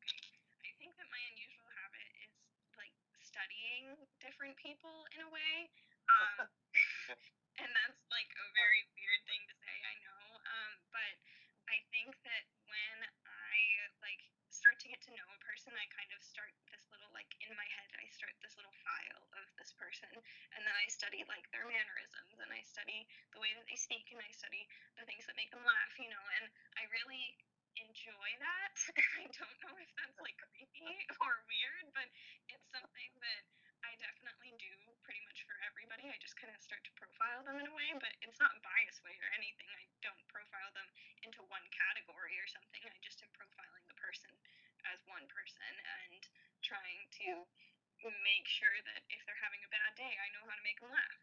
okay, I think that my unusual habit is like studying different people in a way. Um, [laughs] and that's like a very weird thing to say, I know. Um, but I think that when I like start to get to know a person, I kind of start this little like in my head, I start this little file of this person, and then I study like their mannerisms, and I study the way that they speak, and I study the things that make them laugh, you know, and I really enjoy that. [laughs] I don't know if that's like creepy or weird, but it's something that I definitely do pretty much for everybody. I just kind of start to profile them in a way, but it's not bias way or anything. I don't profile them into one category or something. I just am profiling the person as one person and trying to make sure that if they're having a bad day, I know how to make them laugh.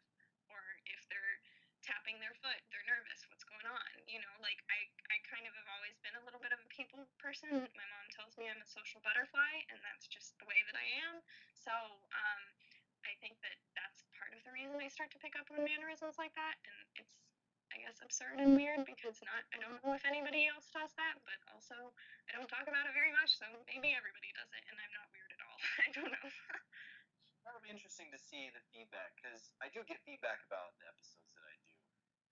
Or if they're tapping their foot, they're nervous, what's going on? You know, like I, I kind of have always been a little bit of a people person. My mom tells me I'm a social butterfly, and that's just the way that I am. So um, I think that that's part of the reason I start to pick up on mannerisms like that, and it's I guess absurd and weird because not I don't know if anybody else does that, but also I don't talk about it very much, so maybe everybody does it, and I'm not weird at all. [laughs] I don't know. [laughs] That'll be interesting to see the feedback because I do get feedback about the episodes that I do.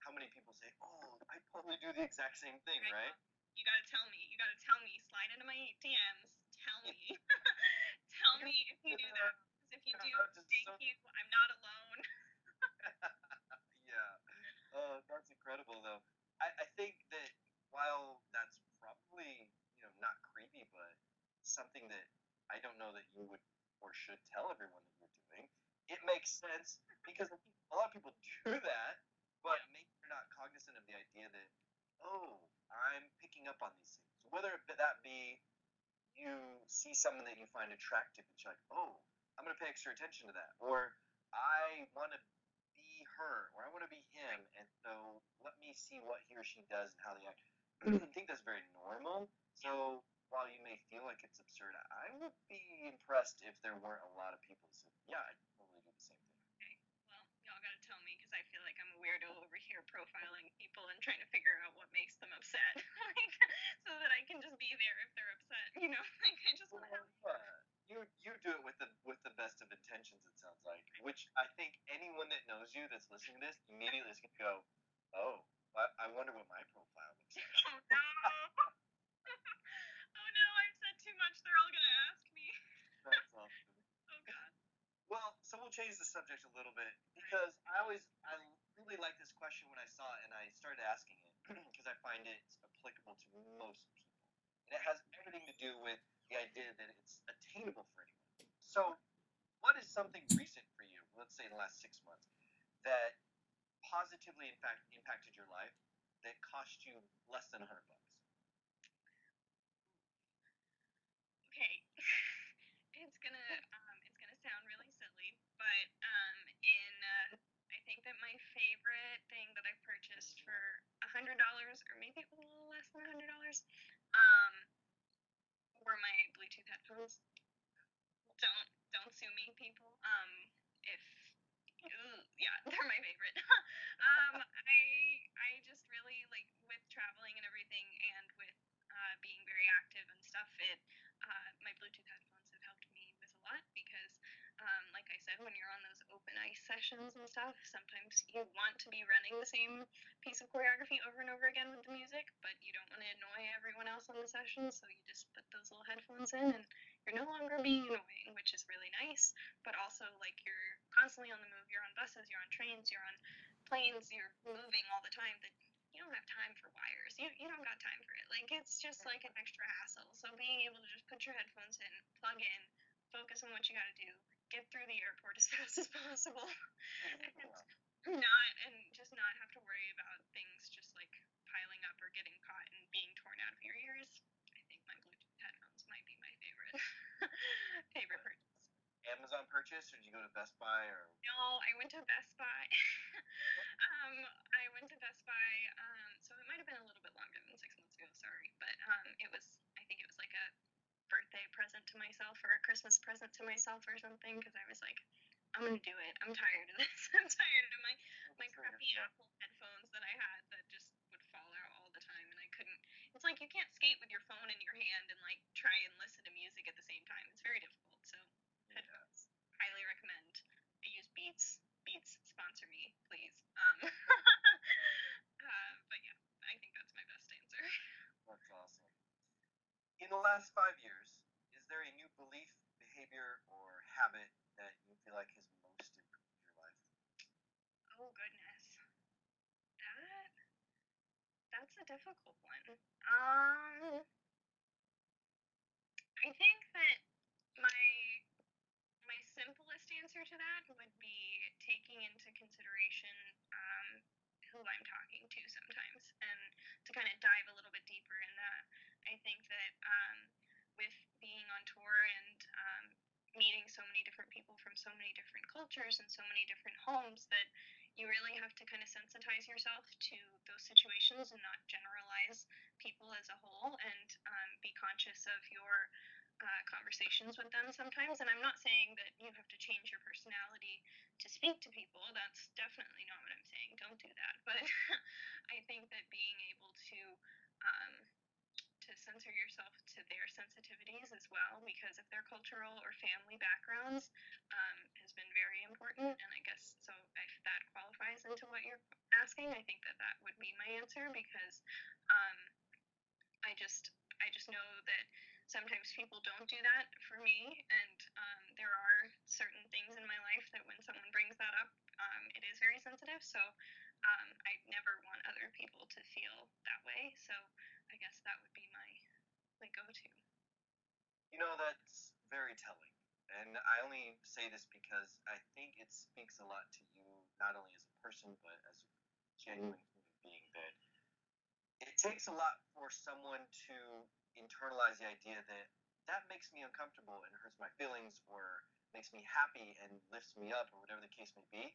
How many people say, "Oh, I probably do the exact same thing," right? You gotta tell me. You gotta tell me. Slide into my DMs. Tell me. [laughs] tell me if you do that. Because if you [laughs] do, thank so- you. I'm not alone. [laughs] yeah. Oh, that's incredible though. I, I think that while that's probably, you know, not creepy, but something that I don't know that you would or should tell everyone that you're it makes sense because a lot of people do that, but maybe you're not cognizant of the idea that, oh, I'm picking up on these things. Whether it- that be you see someone that you find attractive and you're like, oh, I'm going to pay extra attention to that. Or I want to be her or I want to be him. And so let me see what he or she does and how they act. [clears throat] I think that's very normal. So while you may feel like it's absurd, I would be impressed if there weren't a lot of people who said, yeah, I totally do the same thing. Okay. Well, y'all got to tell me because I feel like I'm a here profiling people and trying to figure out what makes them upset, [laughs] like so that I can just be there if they're upset. You know, [laughs] like I just want to have. Yeah. You you do it with the with the best of intentions. It sounds like, which I think anyone that knows you that's listening to this immediately is gonna go, oh, I, I wonder what my profile looks like. [laughs] Oh no! oh no! I've said too much. They're all gonna ask me. That's awesome. Oh god. Well, so we'll change the subject a little bit because I always I really like this question when I saw it and I started asking it [clears throat] because I find it applicable to most people. And it has everything to do with the idea that it's attainable for anyone. So, what is something recent for you, let's say in the last six months, that positively in fact impacted your life that cost you less than a hundred bucks? Okay. [laughs] it's gonna um, it's gonna sound really silly, but um, in uh, I think that my favorite thing that I purchased for a hundred dollars, or maybe a little less than a hundred dollars, um, were my Bluetooth headphones. Don't don't sue me, people. Um, if ooh, yeah, [laughs] they're my favorite. [laughs] um, I I just really like with traveling and everything, and with uh, being very active and stuff. It uh, my Bluetooth headphones have helped me with a lot because, um, like I said, when you're on those open ice sessions and stuff, sometimes you want to be running the same piece of choreography over and over again with the music, but you don't want to annoy everyone else on the session, so you just put those little headphones in and you're no longer being annoying, which is really nice, but also like you're constantly on the move. You're on buses, you're on trains, you're on planes, you're moving all the time that you don't have time for wires. You, you don't got time for it. Like it's just like an extra hassle. So being able to just put your headphones in, plug in, focus on what you got to do, get through the airport as [laughs] fast as possible, [laughs] and not and just not have to worry about things just like piling up or getting caught and being torn out of your ears. I think my Bluetooth headphones might be my favorite [laughs] favorite purchase. Amazon purchase, or did you go to Best Buy, or No, I went to Best Buy. um, I went to Best Buy. Um, so it might have been a little bit longer than six months ago. Sorry, but um, it was. I think it was like a birthday present to myself or a Christmas present to myself or something. Because I was like, I'm gonna do it. I'm tired of this. [laughs] I'm tired of my my crappy Apple headphones that I had that just would fall out all the time, and I couldn't. It's like you can't skate with your phone in your hand and like try and listen to music at the same time. It's very difficult. So headphones. Highly recommend. I use Beats. Beats sponsor me, please. Um, [laughs] uh, but yeah, I think that's my best answer. That's awesome. In the last five years, is there a new belief, behavior, or habit that you feel like has most improved your life? Oh goodness, that that's a difficult one. Um, I think that my my simplest answer to that would be taking into consideration um, who I'm talking to sometimes, and to kind of dive a little bit deeper in that. I think that um, with being on tour and um, meeting so many different people from so many different cultures and so many different homes that you really have to kind of sensitize yourself to those situations and not generalize people as a whole and um, be conscious of your uh, conversations with them sometimes. And I'm not saying that you have to change your personality to speak to people. That's definitely not what I'm saying. Don't do that. [laughs] But I think that being able to um, to censor yourself to their sensitivities as well because of their cultural or family backgrounds um, has been very important. And I guess so if that qualifies into what you're asking, I think that that would be my answer because um, I just I just know that sometimes people don't do that for me, and um, there are certain things in my life that when someone brings that up, um, it is very sensitive. So um, I never want other people to feel that way. So I guess that would be my my go-to. You know, that's very telling. And I only say this because I think it speaks a lot to you, not only as a person, but as a genuine human being, that it takes a lot for someone to internalize the idea that that makes me uncomfortable and hurts my feelings or makes me happy and lifts me up or whatever the case may be.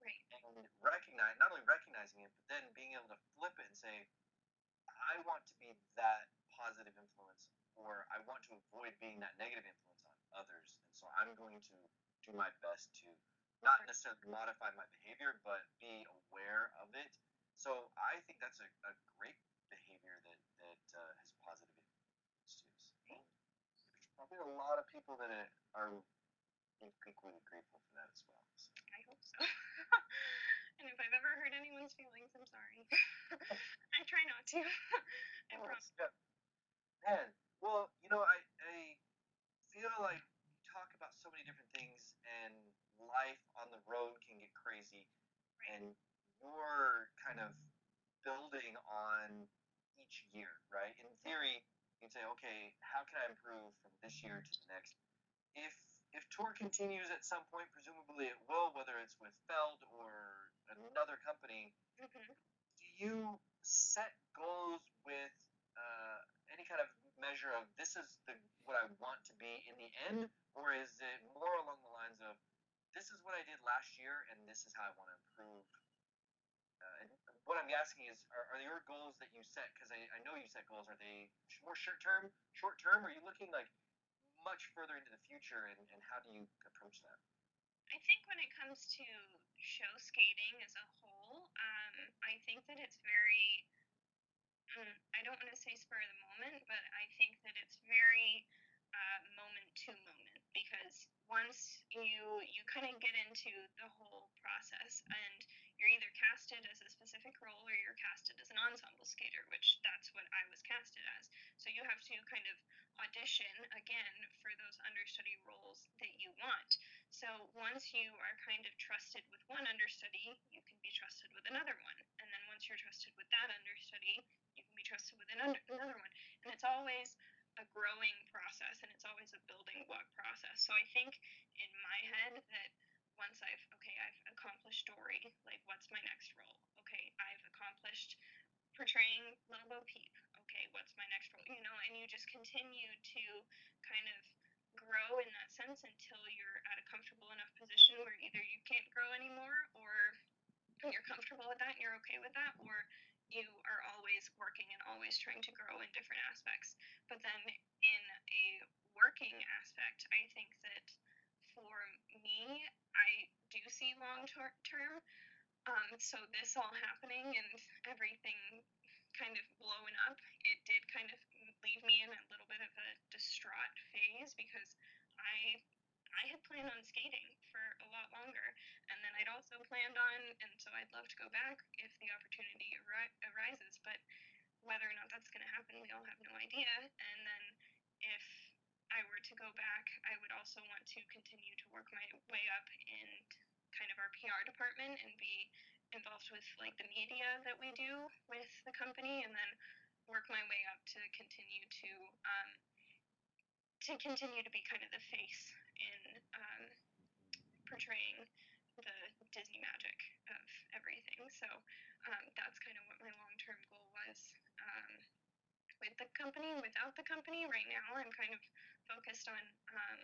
Right. And recognize, not only recognizing it, but then being able to flip it and say, I want to be that positive influence, or I want to avoid being that negative influence on others. And so I'm going to do my best to not necessarily modify my behavior, but be aware of it. So I think that's a, a great behavior that that uh, has positive influence there's probably a lot of people that are equally grateful for that as well. I hope so. [laughs] and if I've ever hurt anyone's feelings, I'm sorry. [laughs] I try not to. [laughs] I promise. Yeah. Man, well, you know, I, I feel like you talk about so many different things, and life on the road can get crazy, and you're kind of building on each year, right? In theory, you can say, okay, how can I improve from this year to the next? If if tour continues at some point, presumably it will, whether it's with Feld or another company. Mhm. Do you set goals with uh, any kind of measure of this is the what I want to be in the end, or is it more along the lines of this is what I did last year and this is how I want to improve? Uh, and what I'm asking is, are, are your goals that you set? Because I, I know you set goals. Are they more short term? Short term? Are you looking like much further into the future, and, and how do you approach that? I think when it comes to show skating as a whole, um, I think that it's very, mm, I don't want to say spur of the moment, but I think that it's very uh, moment to moment because once you you kind of get into the whole process and you're either casted as a specific role or you're casted as an ensemble skater, which that's what I was casted as. So you have to kind of audition again for those understudy roles that you want. So once you are kind of trusted with one understudy, you can be trusted with another one. And then once you're trusted with that understudy, you can be trusted with another, another one. And it's always a growing process and it's always a building block process. So I think in my head that once I've okay, I've accomplished Dory, like what's my next role? Okay, I've accomplished portraying Little Bo Peep. Okay, what's my next role? You know, and you just continue to kind of grow in that sense until you're at a comfortable enough position where either you can't grow anymore or you're comfortable with that and you're okay with that or you are always working and always trying to grow in different aspects. But then in a working aspect, I think that for me, I do see long term. Um, so this all happening and everything kind of blowing up, it did kind of leave me in a little bit of a distraught phase because I I had planned on skating for a lot longer, and then I'd also planned on, and so I'd love to go back if the opportunity ari- arises. But whether or not that's going to happen, we all have no idea. And then if I were to go back, I would also want to continue to work my way up in kind of our PR department and be involved with like the media that we do with the company, and then work my way up to continue to um, to continue to be kind of the face in um, portraying the Disney magic of everything. So um, that's kind of what my long term goal was um, with the company. Without the company, right now I'm kind of focused on um,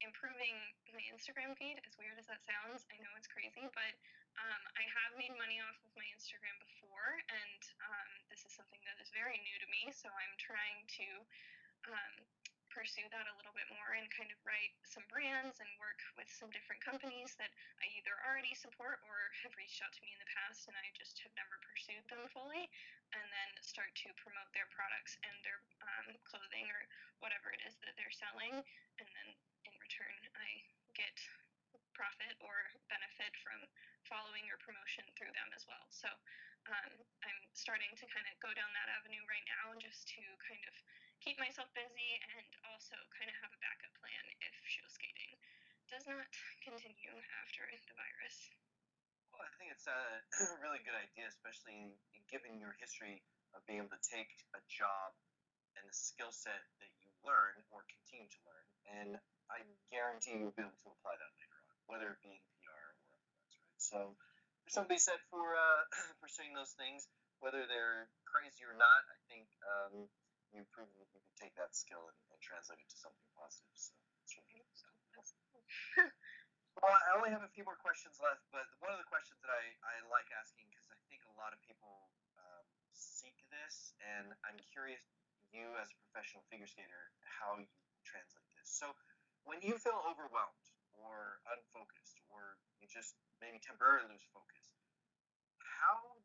improving my Instagram feed. As weird as that sounds, I know it's crazy, but um, I have made money off of my Instagram before, and um, this is something that is very new to me. So I'm trying to um, pursue that a little bit more and kind of write some brands and work with some different companies that I either already support or have reached out to me in the past and I just have never pursued them fully, and then start to promote their products and their um, clothing or whatever it is that they're selling, and then in return I get profit or benefit from following or promotion through them as well. So um, I'm starting to kind of go down that avenue right now just to kind of keep myself busy and also kind of have a backup plan if show skating does not continue after the virus. Well, I think it's a [clears throat] really good idea, especially given your history of being able to take a job and the skill set that you learn or continue to learn, and I guarantee you'll be able to apply that later whether it be in PR or otherwise, right? So there's something to be said for uh, [clears throat] pursuing those things, whether they're crazy or not. I think um, you've proven that you can take that skill and, and translate it to something positive. So it's really. [laughs] Well, I only have a few more questions left, but one of the questions that I, I like asking because I think a lot of people um, seek this, and I'm curious, you as a professional figure skater, how you translate this. So, when you feel overwhelmed or unfocused or you just maybe temporarily lose focus, how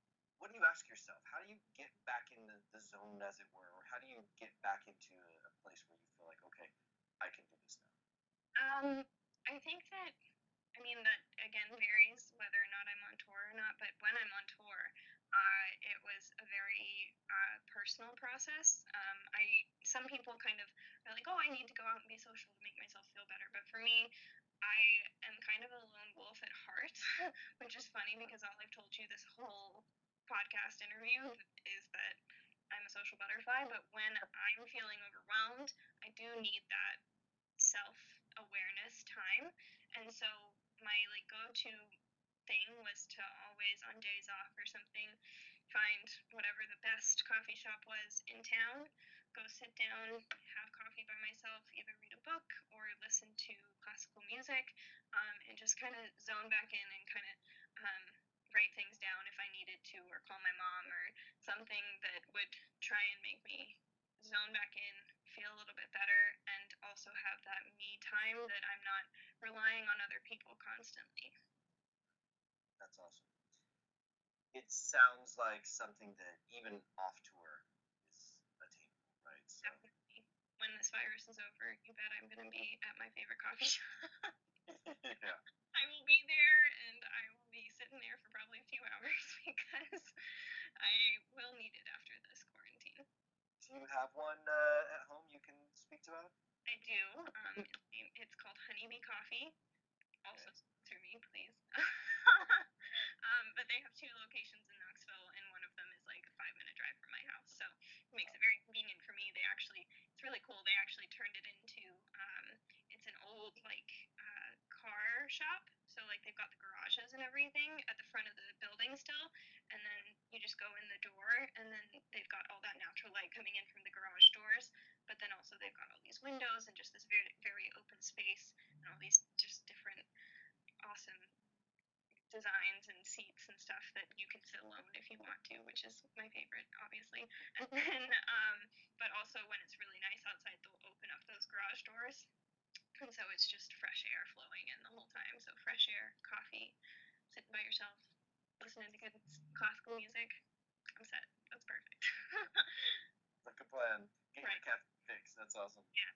what do you ask yourself? How do you get back in the, the zone, as it were, or how do you get back into a, a place where you feel like, okay, I can do this now? Um, I think that I mean that again varies whether or not I'm on tour or not. But when I'm on tour, uh, it was a very uh, personal process. Um, I some people kind of are like, oh, I need to go out and be social to make myself feel better. But for me, I am kind of a lone wolf at heart, [laughs] which is funny because all I've told you this whole podcast interview is that I'm a social butterfly. But when I'm feeling overwhelmed, I do need that self awareness time. And so my like go to thing was to always on days off or something find whatever the best coffee shop was in town, go sit down, have coffee by myself, either read a book or listen to classical music, um, and just kind of zone back in and kind of um, write things down if I needed to, or call my mom or something that would try and make me zone back in, feel a little bit better, and also have that me time that I'm not relying on other people constantly. That's awesome. It sounds like something that even off tour is attainable, right? So Definitely. When this virus is over, you bet I'm going to be at my favorite coffee shop. [laughs] yeah. [laughs] I will be there and I will be sitting there for probably a few hours [laughs] because I will need it after this quarantine. Do you have one uh, at home you can speak to? About? I do. Um, it's, called Honeybee Coffee. Also sponsor me, please. um, but they have two locations in Knoxville, and one of them is like a five minute drive from my house, so it makes it very convenient for me. They actually, it's really cool. They actually turned it into, um, it's an old like uh, car shop. So like they've got the garages and everything at the front of the building still, and then you just go in the door, and then they've got all that natural light coming in from the garage doors. But then also they've got all these windows and just this very very open space and all these just different awesome designs and seats and stuff that you can sit alone if you want to, which is my favorite, obviously. [laughs] And then, um, but also when it's really nice outside, they'll open up those garage doors, and so it's just fresh air flowing in the whole time. So fresh air, coffee, sitting by yourself, listening to good classical music. I'm set. That's perfect. Like a plan. Get Right. your fix. That's awesome. yes.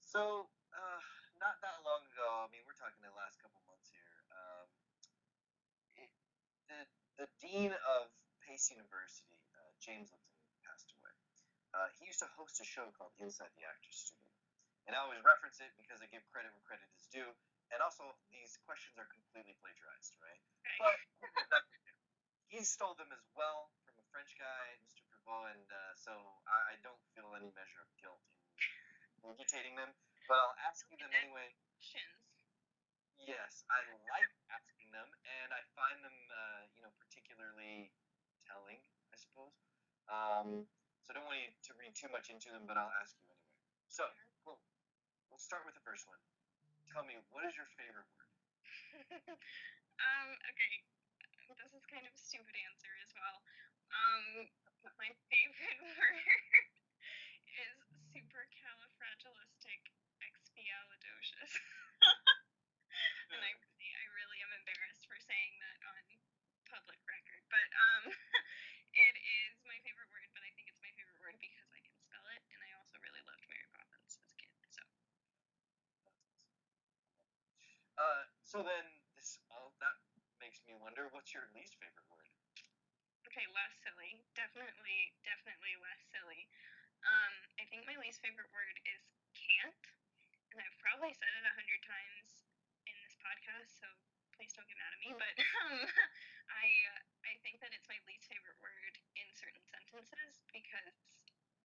So, uh, not that long ago, I mean, we're talking the last couple months here. The the dean of Pace University, uh, James Lipton, passed away. Uh, he used to host a show called Inside the Actors Studio, and I always reference it because I give credit where credit is due. And also, these questions are completely plagiarized, right? But [laughs] he stole them as well from a French guy, Mr. Pivot, and uh, so I, I don't feel any measure of guilt in regurgitating them. But I'll ask you them anyway. Questions. Yes, I like asking them, and I find them, uh, you know, particularly telling, I suppose. Um, so I don't want you to read too much into them, but I'll ask you anyway. So, well, we'll start with the first one. Tell me, what is your favorite word? [laughs] um, okay. This is kind of a stupid answer as well. Um, my favorite [laughs] word is supercalifragilisticexpialidocious. [laughs] and I really, I really am embarrassed for saying that on public record. But um, [laughs] it is my favorite word, but I think it's my favorite word because I can spell it, and I also really loved Mary Poppins as a kid. So Uh, so then, this all that makes me wonder, what's your least favorite word? okay, less silly. Definitely, definitely less silly. Um, I think my least favorite word is can't, and I've probably said it a hundred times in this podcast, so please don't get mad at me. But [laughs] um, I uh, I think that it's my least favorite word in certain sentences because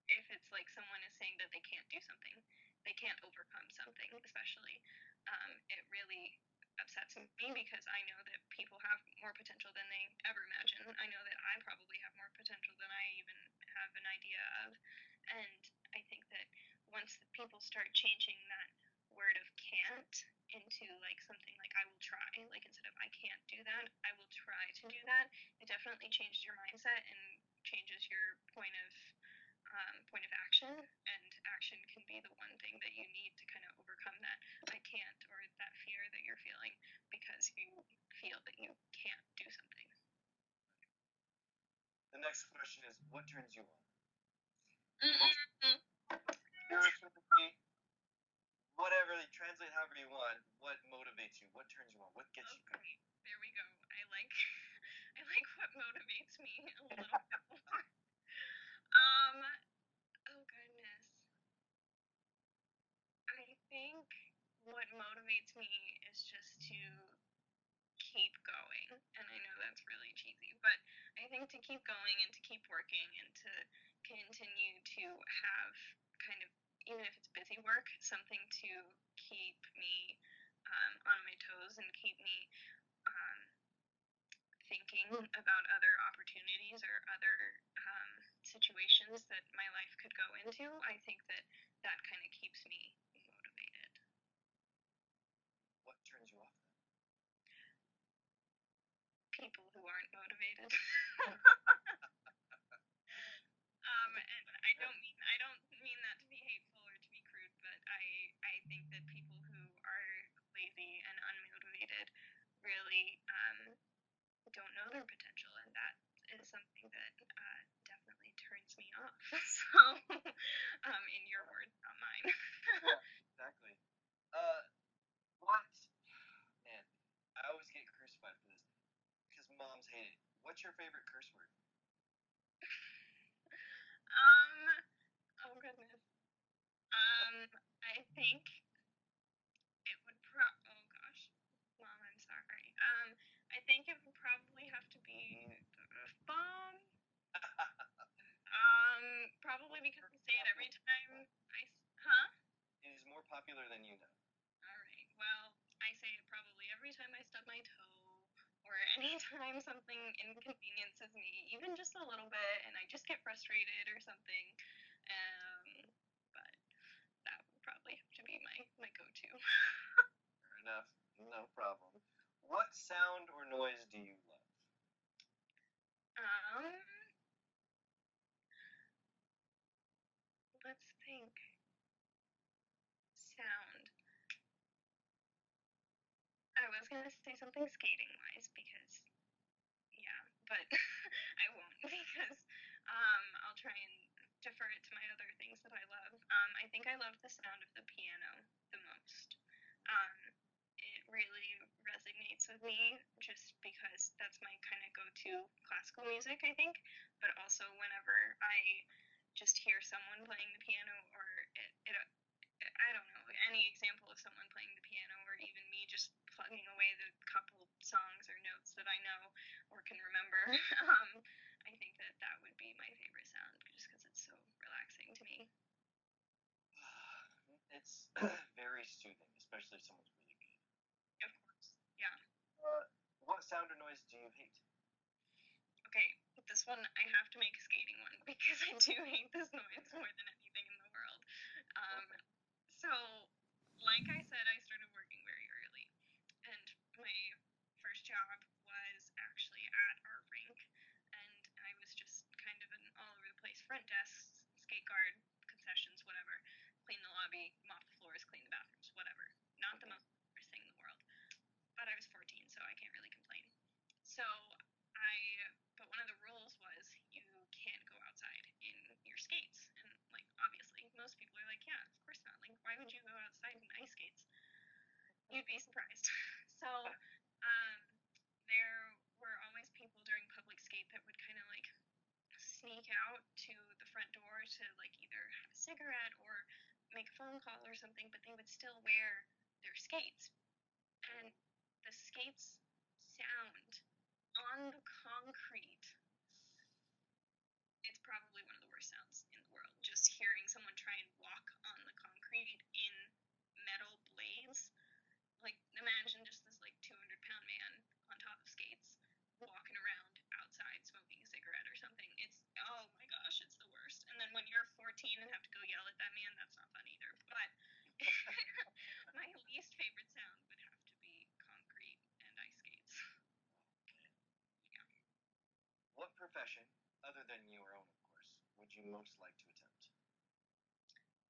if it's like someone is saying that they can't do something, they can't overcome something, especially, um, it really upsets me because I know that people have more potential than they ever imagine. I know that I probably have more potential than I even have an idea of. And I think that once the people start changing that word of can't into like something like I will try, like instead of I can't do that, I will try to do that, it definitely changes your mindset and changes your point of um, point of action, and action can be the one thing that you need to kind of overcome that I can't or that fear that you're feeling because you feel that you can't do something. The next question is, what turns you on? However you want. What motivates you? What turns you on? What gets you going? There we go. I like [laughs] I like what motivates me a little bit more. Um oh goodness. I think what motivates me is just to keep going. And I know that's really cheesy, but I think to keep going and to keep working and to continue to have kind of even if it's busy work, something to keep me um, on my toes and keep me um, thinking about other opportunities or other um, situations that my life could go into. I think that that kind of keeps me motivated. What turns you off? People who aren't motivated. [laughs] um, and I don't mean I don't mean that to be hateful or to be crude, but I I think that people who are lazy and unmotivated really um, don't know their potential, and that is something that uh, definitely turns me off. [laughs] So, um, in your words, not mine. [laughs] Exactly. Uh, what? Man, I always get crucified for this because moms hate it. What's your favorite curse word? [laughs] um, oh goodness. Um, I think it would pro. Oh gosh, mom, I'm sorry. Um, I think it would probably have to be bomb. [laughs] Um, probably because I say it every time I. Huh? it is more popular than you know. All right. Well, I say it probably every time I stub my toe or [laughs] anytime something inconveniences me, even just a little bit, and I just get frustrated or something. Um, but that would probably have to be my my go-to. [laughs] Fair enough. No problem. What sound or noise do you love? Um, let's think. Sound. I was gonna say something skating wise because, yeah, but [laughs] I won't [laughs] because um, I'll try and defer it to my other things that I love. Um, I think I love the sound of the piano the most. Um, really resonates with me just because that's my kind of go-to classical music, I think. But also whenever I just hear someone playing the piano or it, it I don't know, any example of someone playing the piano or even me just plugging away the couple songs or notes that I know or can remember, [laughs] um, I think that that would be my favorite sound just because it's so relaxing to me. [sighs] It's [clears throat] very soothing, especially if someone's really good. Of course. Yeah. Uh, what sound or noise do you hate? Okay, this one I have to make a skating one [laughs] because I do hate this noise more than anything in the world. Um, so, like I said, I started working very early, and my first job was actually at our rink, and I was just kind of an all over the place front desk, skate guard, concessions, whatever. Clean the lobby, mop the floors, clean the bathrooms, whatever. Not the most thing in the world, but I was 14, so I can't really complain. So I but one of the rules was you can't go outside in your skates. And like obviously most people are like, Yeah, of course not. Like why would you go outside in ice skates? You'd be surprised. [laughs] So um there were always people during public skate that would kinda like sneak out to the front door to like either have a cigarette or make a phone call or something, but they would still wear their skates. And the skates sound on concrete. It's probably one of the worst sounds in the world. Just hearing someone try and walk on the concrete in metal blades. Like, imagine just this like 200 pound man on top of skates walking around outside smoking a cigarette or something. It's, oh my gosh, it's the worst. And then when you're 14 and have to go yell at that man, that's not fun either. But [laughs] my least favorite sound profession, other than your own, of course, would you most like to attempt?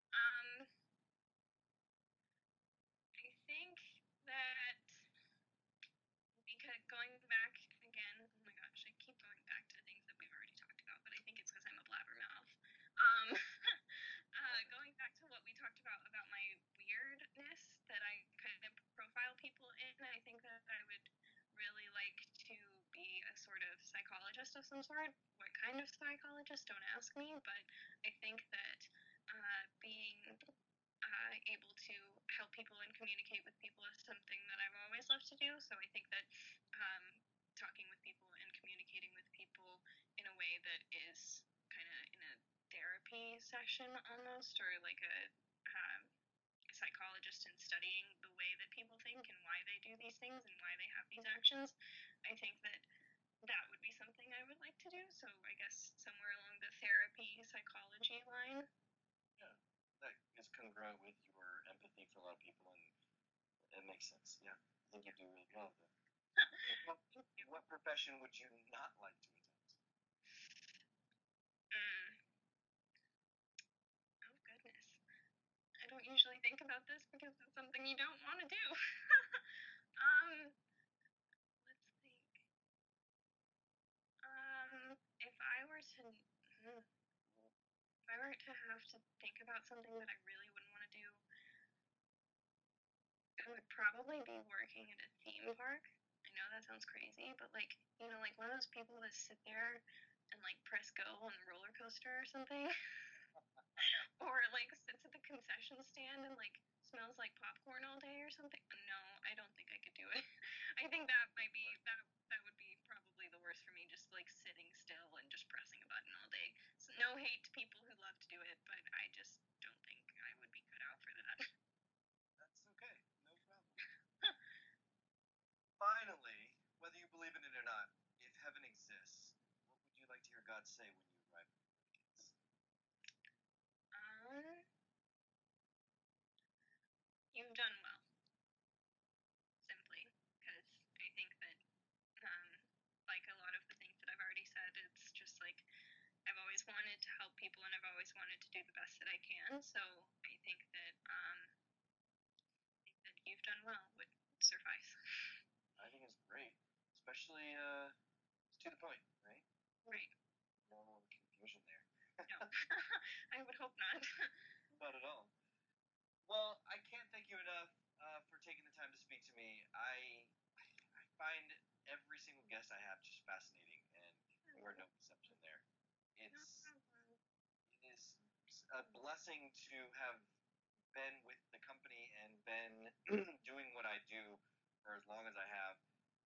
Um, I think that because going back again, oh my gosh, I keep going back to things that we've already talked about, but I think it's because I'm a blabbermouth. Um, [laughs] uh, going back to what we talked about about my weirdness that I kind of profile people in, I think that sort of psychologist of some sort. What kind of psychologist? Don't ask me. But I think that uh, being uh, able to help people and communicate with people is something that I've always loved to do. So I think that um, talking with people and communicating with people in a way that is kind of in a therapy session almost, or like a um, psychologist and studying the way that people think and why they do these things and why they have these actions, I think that that would be something I would like to do. So I guess somewhere along the therapy psychology line. Yeah, that is congruent with your empathy for a lot of people, and it makes sense. Yeah, I think you do really well. There. [laughs] what, what profession would you not like to attempt? Mm. Oh goodness. I don't usually think about this because it's something you don't want to do. [laughs] um, let's think. Um, if I were to, if I were to have to think about something that I really wouldn't want to do, I would probably be working at a theme park. I know that sounds crazy, but like, you know, like one of those people that sit there and like press go on the roller coaster or something. [laughs] or like sits at the concession stand and like smells like popcorn all day or something. No, I don't think I could do it. [laughs] I think that might be that that would be probably the worst for me, just like sitting still pressing a button all day. So no hate to people who love to do it, but I just don't think I would be cut out for that. [laughs] That's okay. No problem. Finally, whether you believe in it or not, if heaven exists, what would you like to hear God say when you arrive before the gates? Um, you've done well. Simply because I think that, um, like a lot of the things that I've already said, it's just like I've always wanted to help people and I've always wanted to do the best that I can. So I think that, um, I think that you've done well would suffice. I think it's great, especially uh, it's to the point, right? Right. No confusion there. No, [laughs] [laughs] I would hope not. [laughs] Not at all. Well, I can't thank you enough uh, for taking the time to speak to me. I I find every single guest I have just fascinating, and you are no exception there. It's it is a blessing to have been with the company and been [clears throat] doing what I do for as long as I have.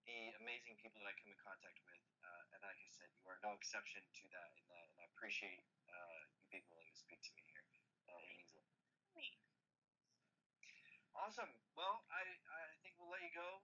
The amazing people that I come in contact with, uh, and like I said, you are no exception to that, and, that, and I appreciate uh, you being willing to speak to me here. Uh, it means a. Me. Awesome. Well, I, I think we'll let you go.